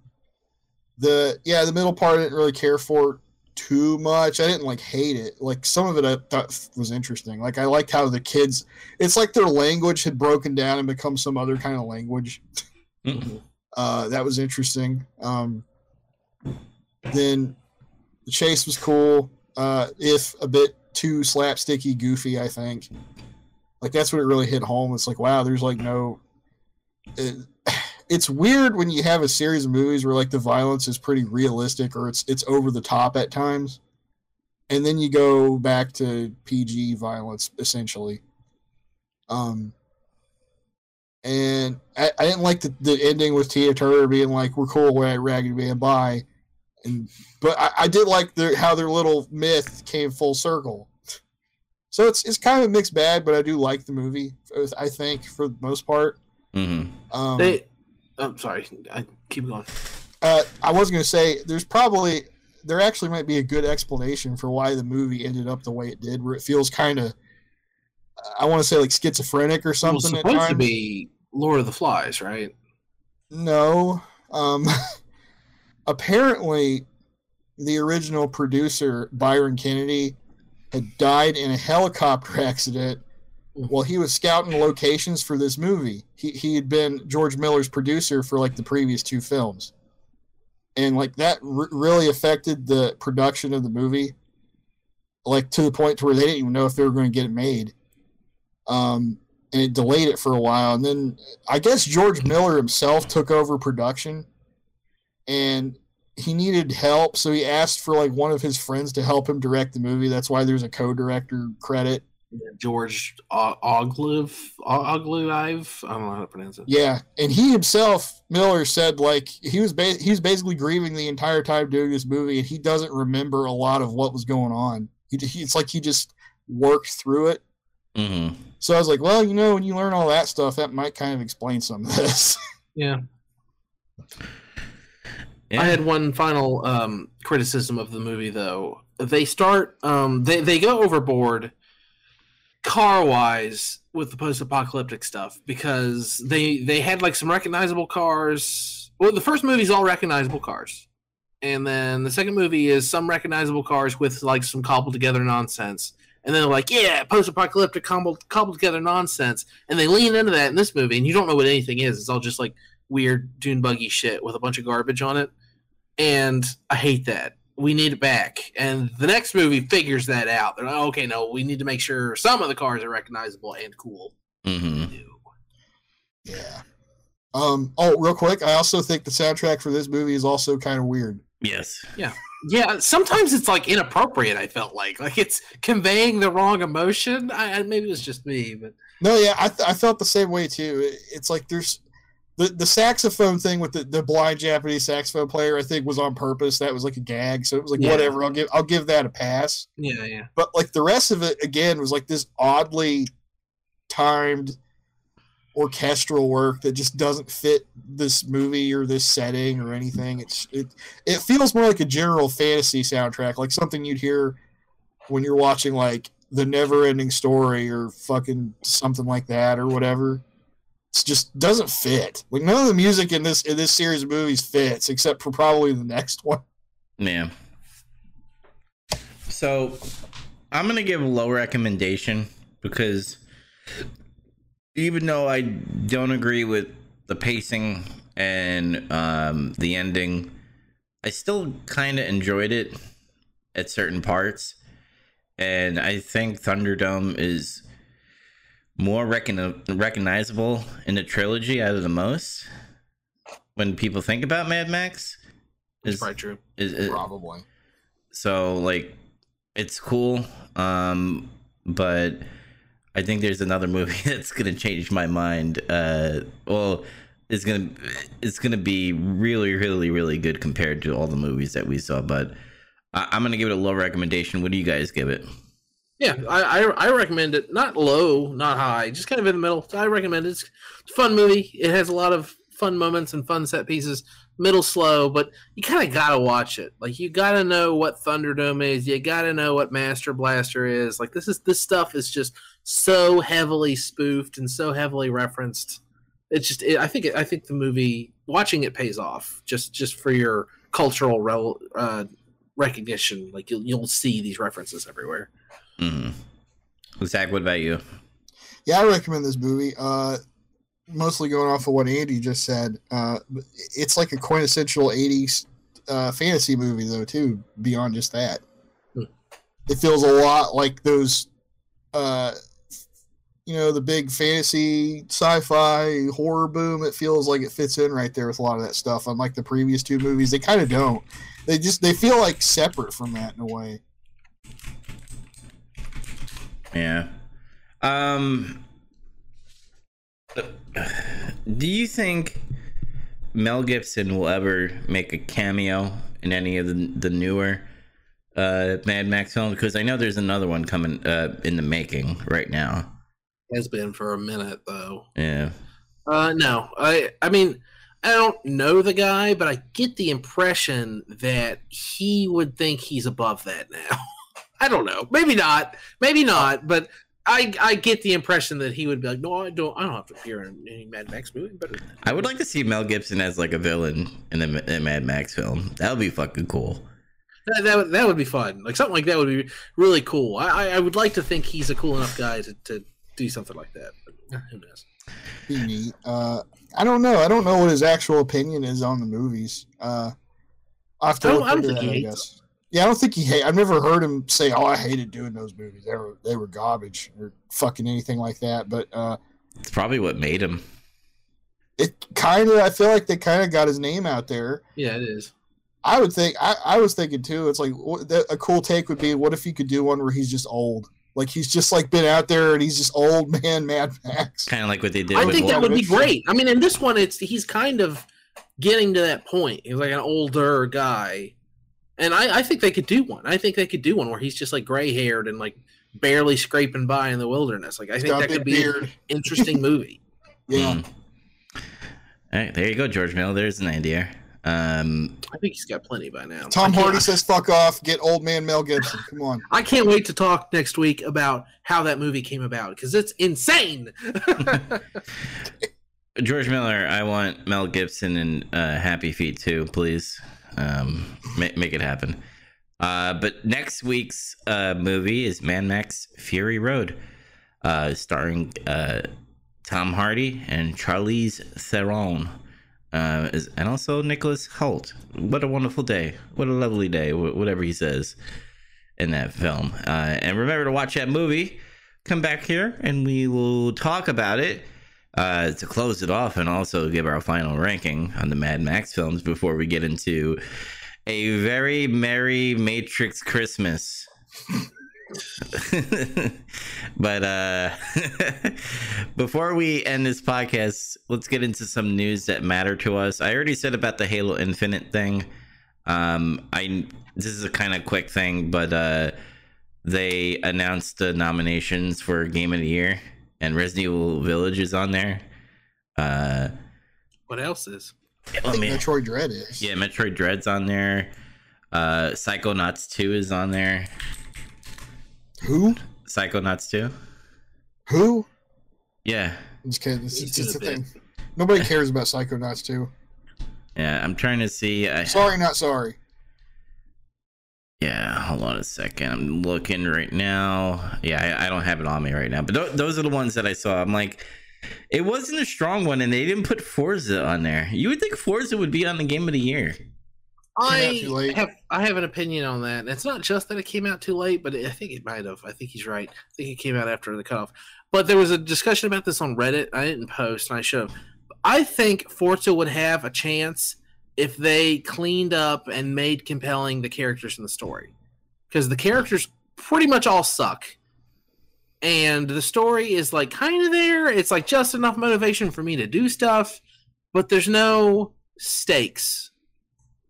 the yeah, the middle part I didn't really care for too much. I didn't like hate it. Like some of it I thought was interesting. Like I liked how the kids it's like their language had broken down and become some other kind of language. Mm-hmm. uh, that was interesting. Um, then the chase was cool. Uh, if a bit too slapsticky, goofy, I think. Like that's what it really hit home. It's like, wow, there's like no. It, it's weird when you have a series of movies where like the violence is pretty realistic or it's it's over the top at times and then you go back to PG violence essentially. Um and I, I didn't like the, the ending with Tina Turner being like we're cool we're at Raggedy Man bye. And but I, I did like their how their little myth came full circle. So it's it's kind of a mixed bag but I do like the movie I think for the most part. Mm-hmm. um, they I'm sorry. I keep going. Uh, I was going to say there's probably there actually might be a good explanation for why the movie ended up the way it did, where it feels kind of I want to say like schizophrenic or something. It was supposed to be Lord of the Flies, right? No. Um, apparently, the original producer Byron Kennedy had died in a helicopter accident well, he was scouting locations for this movie. He he had been George Miller's producer for like the previous two films, and like that r- really affected the production of the movie, like to the point to where they didn't even know if they were going to get it made. Um, and it delayed it for a while, and then I guess George Miller himself took over production, and he needed help, so he asked for like one of his friends to help him direct the movie. That's why there's a co-director credit George Oglev, Oglev, I don't know how to pronounce it. Yeah, and he himself, Miller said, like he was ba- he was basically grieving the entire time doing this movie, and he doesn't remember a lot of what was going on. He, he it's like he just worked through it. Mm-hmm. So I was like, well, you know, when you learn all that stuff, that might kind of explain some of this. yeah. yeah. I had one final um, criticism of the movie, though. They start, um, they they go overboard car wise with the post apocalyptic stuff because they they had like some recognizable cars. Well, the first movie is all recognizable cars, and then the second movie is some recognizable cars with like some cobbled together nonsense. And then they're like, yeah, post apocalyptic cobbled, cobbled together nonsense. And they lean into that in this movie, and you don't know what anything is. It's all just like weird dune buggy shit with a bunch of garbage on it. And I hate that we need it back. And the next movie figures that out. They're like, okay, no, we need to make sure some of the cars are recognizable and cool. Mm-hmm. Yeah. Um. Oh, real quick, I also think the soundtrack for this movie is also kind of weird. Yes. Yeah. Yeah. Sometimes it's like inappropriate. I felt like like it's conveying the wrong emotion. I, maybe it was just me, but no, yeah, I, th- I felt the same way too. It's like there's the the saxophone thing with the, the blind Japanese saxophone player, I think was on purpose. That was like a gag, so it was like Yeah. whatever. I'll give I'll give that a pass. yeah, yeah. But like the rest of it again was like this oddly timed orchestral work that just doesn't fit this movie or this setting or anything. It's it it feels more like a general fantasy soundtrack, like something you'd hear when you're watching like the never ending story or fucking something like that or whatever. It just doesn't fit. Like none of the music in this in this series of movies fits except for probably the next one. Yeah. So I'm gonna give a low recommendation because even though I don't agree with the pacing and um, the ending, I still kind of enjoyed it at certain parts, and I think Thunderdome is more recogni- recognizable in the trilogy out of the most. When people think about Mad Max, It's is, probably true. is, is Probably. so like it's cool um but i think there's another movie that's gonna change my mind uh well it's gonna it's gonna be really really really good compared to all the movies that we saw but I, i'm gonna give it a low recommendation what do you guys give it Yeah, I, I I recommend it. Not low, not high, just kind of in the middle. I recommend it. It's a fun movie. It has a lot of fun moments and fun set pieces. Middle slow, but you kind of gotta watch it. Like you gotta know what Thunderdome is. You gotta know what Master Blaster is. Like this is this stuff is just so heavily spoofed and so heavily referenced. It's just it, I think it, I think the movie watching it pays off just just for your cultural rel, uh, recognition. Like you'll you'll see these references everywhere. Mm zach what about you Yeah, I recommend this movie. Uh, mostly going off of what Andy just said. Uh, it's like a quintessential '80s uh, fantasy movie, though. Too beyond just that, Hmm. it feels a lot like those. Uh, you know the big fantasy sci-fi horror boom it feels like it fits in right there with a lot of that stuff unlike the previous two movies they kind of don't they just they feel like separate from that in a way Yeah. Um do you think Mel Gibson will ever make a cameo in any of the, the newer uh Mad Max films because I know there's another one coming uh in the making right now. Has been for a minute though. Yeah. Uh, no, I I mean I don't know the guy, but I get the impression that he would think he's above that now. I don't know, maybe not, maybe not, but I I get the impression that he would be like, no, I don't, I don't have to appear in any Mad Max movie, but I would like to see Mel Gibson as like a villain in a, in the Mad Max film. That would be fucking cool. that, that would that would be fun. Like something like that would be really cool. I I, I would like to think he's a cool enough guy to, to do something like that. But who knows? be neat. Uh, I don't know. I don't know what his actual opinion is on the movies. Uh, I have to I don't- I don't think that, he I hates guess. Yeah, I don't think he hate. I've never heard him say, "Oh, I hated doing those movies. They were they were garbage or fucking anything like that." But uh, It's probably what made him. it kind of. I feel like they kind of got his name out there. Yeah, it is. I would think. I, I was thinking too. It's like what, that, a cool take would be, what if you could do one where he's just old, like he's just like been out there and he's just old man Mad Max. Kind of like what they did I with think that Wolf- would be great. I mean, in this one, it's he's kind of getting to that point. He's like an older guy, and I, I think they could do one. I think they could do one where he's just like gray haired and like barely scraping by in the wilderness. Like I think Got that big could be an interesting movie. Yeah. Mm. All right, there you go, George Miller. There's an idea. Um, I think he's got plenty by now. Tom I Hardy says "fuck off." Get old man Mel Gibson. Come on. I can't wait to talk next week about how that movie came about because it's insane. George Miller, I want Mel Gibson and uh, Happy Feet too, please. Um, make, make it happen. Uh, but next week's uh, movie is Mad Max Fury Road, uh, starring uh, Tom Hardy and Charlize Theron, uh, is, and also Nicholas Hoult. What a wonderful day! What a lovely day! wh- Whatever he says in that film. Uh, and remember to watch that movie. Come back here, and we will talk about it uh, to close it off and also give our final ranking on the Mad Max films before we get into a very merry Matrix Christmas. but uh before we end this podcast let's get into some news that matter to us. I already said about the halo infinite thing. Um i this is a kind of quick thing but uh they announced the nominations for game of the year and resident evil village is on there uh what else is? I think me- Metroid Dread is. yeah, Metroid Dread's on there. Uh Psychonauts 2 is on there. Who? Psychonauts 2? Who? Yeah. I'm just kidding. It's, He's it's just a a thing. Nobody cares about Psychonauts 2. Yeah, I'm trying to see. I, Sorry, not sorry. Yeah, hold on a second. I'm looking right now. Yeah, I, I don't have it on me right now. But th- those are the ones that I saw. I'm like, it wasn't a strong one, and they didn't put Forza on there. You would think Forza would be on the game of the year. I have I have an opinion on that. And it's not just that it came out too late, but I think it might have. I think he's right. I think it came out after the cutoff. But there was a discussion about this on Reddit. I didn't post, and I should have. I think Forza would have a chance if they cleaned up and made compelling the characters in the story, because the characters pretty much all suck, and the story is like kind of there. It's like just enough motivation for me to do stuff, but there's no stakes.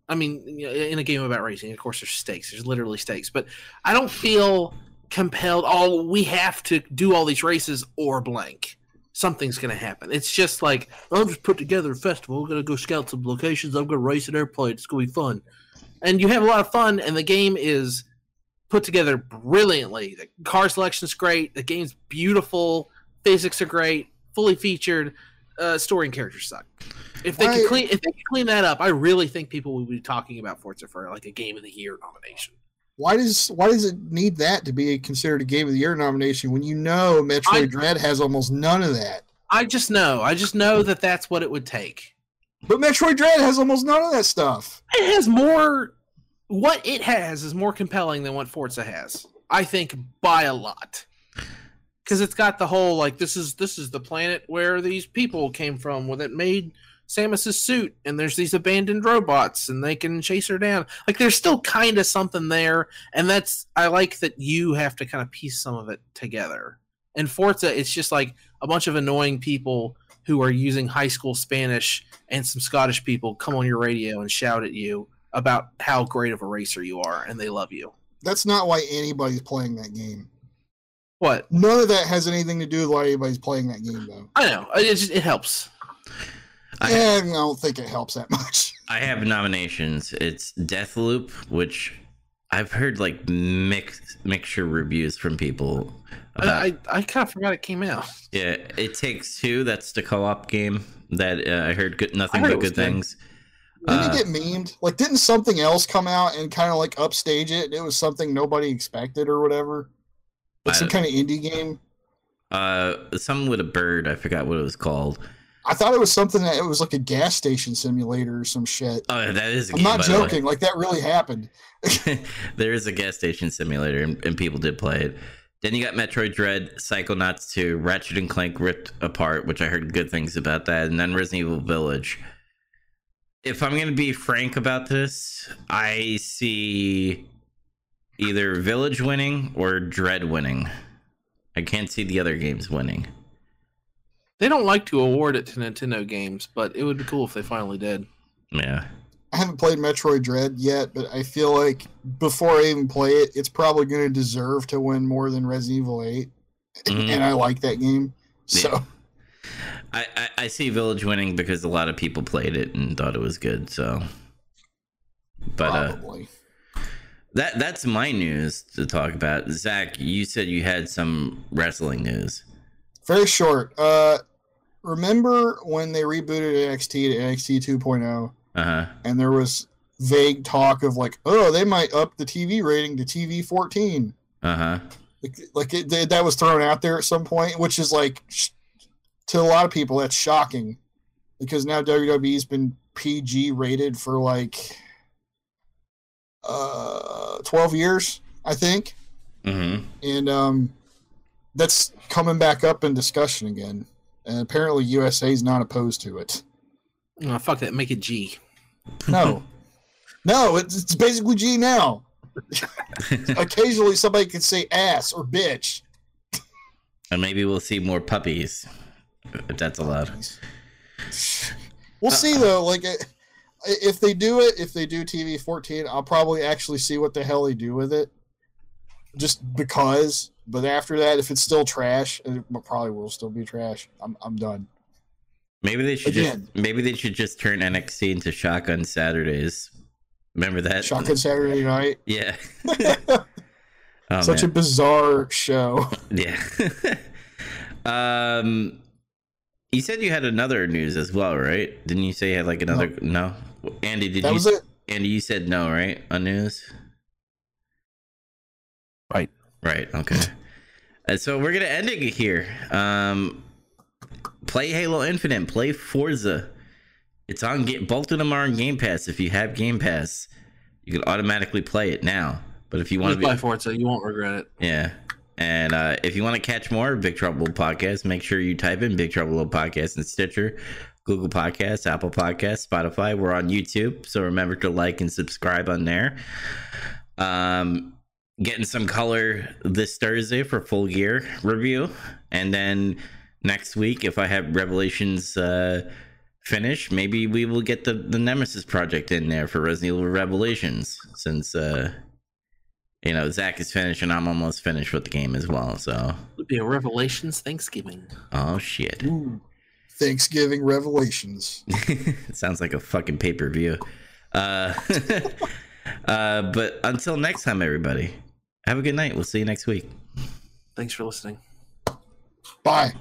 I mean, in a game about racing, of course, there's stakes. There's literally stakes, but I don't feel compelled. Oh, we have to do all these races or blank. Something's going to happen. It's just like I'll just put together a festival. We're going to go scout some locations. I'm going to race an airplane. It's going to be fun, and you have a lot of fun. And the game is put together brilliantly. The car selection's great. The game's beautiful. Physics are great. Fully featured. Uh, story and characters suck. If they Why- could clean, if they could clean that up, I really think people would be talking about Forza for like a Game of the Year nomination. Why does why does it need that to be considered a Game of the Year nomination when you know Metroid I- Dread has almost none of that? I just know, I just know that that's what it would take. But Metroid Dread has almost none of that stuff. It has more. What it has is more compelling than what Forza has. I think by a lot. Because it's got the whole like this is this is the planet where these people came from, where that made Samus's suit, and there's these abandoned robots, and they can chase her down. Like there's still kind of something there, and that's I like that you have to kind of piece some of it together. In Forza, it's just like a bunch of annoying people who are using high school Spanish and some Scottish people come on your radio and shout at you about how great of a racer you are, and they love you. That's not why anybody's playing that game. What? None of that has anything to do with why anybody's playing that game, though. I know it just, it helps. I- yeah, I don't think it helps that much. I have nominations. It's Deathloop, which I've heard like mix mixture reviews from people. I, about. I, I kind of forgot it came out. yeah, it takes two. That's the co-op game that uh, I heard good, nothing I heard but good good. things. Didn't Uh, it get memed? Like, didn't something else come out and kind of like upstage it? It was something nobody expected or whatever. Like some kind of indie game. Uh, something with a bird. I forgot what it was called. I thought it was something that it was like a gas station simulator or some shit. Oh, that is. A I'm game, not by the way. joking. Like that really happened. there is a gas station simulator, and, and people did play it. Then you got Metroid Dread, Psychonauts 2, Ratchet and Clank Ripped Apart, which I heard good things about that, and then Resident Evil Village. If I'm going to be frank about this, I see either Village winning or Dread winning. I can't see the other games winning. They don't like to award it to Nintendo games, but it would be cool if they finally did. Yeah. I haven't played Metroid Dread yet, but I feel like before I even play it, it's probably going to deserve to win more than Resident Evil 8. Mhm. And I like that game. So Yeah. I, I, I see Village winning because a lot of people played it and thought it was good. So But uh, that that's my news to talk about. Zach, you said you had some wrestling news. Very short. Uh, remember when they rebooted NXT to NXT 2.0, Uh huh. and there was vague talk of like, oh, they might up the TV rating to TV 14. Uh huh. Like, like it, that- that was thrown out there at some point, which is like, sh- to a lot of people, that's shocking because now WWE's been PG rated for like uh 12 years, I think. Mm-hmm. and um, that's coming back up in discussion again. And apparently, USA is not opposed to it. Oh, fuck that. Make it G. No, no, it's, it's basically G now. Occasionally, somebody can say ass or bitch. And maybe we'll see more puppies, if that's allowed. We'll see though. Like, uh, if they do it, if they do TV fourteen, I'll probably actually see what the hell they do with it, just because. But after that, if it's still trash, and it probably will still be trash. I'm I'm done. Maybe they should Again. just maybe they should just turn NXT into Shotgun Saturdays. Remember that? Shotgun Saturday Night. Yeah. oh, Such man. a bizarre show. Yeah. um, you said you had another news as well, right? Didn't you say you had like another? No. Andy, did That you? was it. Andy, you said no, right? On news. Right. Right. Okay. and so we're gonna end it here. Um, play Halo Infinite. Play Forza. It's on. Both of them are on Game Pass. If you have Game Pass, you can automatically play it now. But if you want to be buy Forza. You won't regret it. yeah. And uh, if you want to catch more Big Trouble Podcast, make sure you type in Big Trouble Podcast in Stitcher, Google Podcasts, Apple Podcasts, Spotify. We're on YouTube, so remember to like and subscribe on there. Um, getting some color this Thursday for Full Gear review, and then next week, if I have Revelations uh, finished, maybe we will get the the Nemesis project in there for Resident Evil Revelations, since. Uh, you know, Zach is finished and I'm almost finished with the game as well. So, It'll be a Revelations Thanksgiving. oh shit. Ooh. Thanksgiving Revelations. it sounds like a fucking pay per view. Uh, uh, but until next time, everybody, have a good night. We'll see you next week. Thanks for listening. Bye.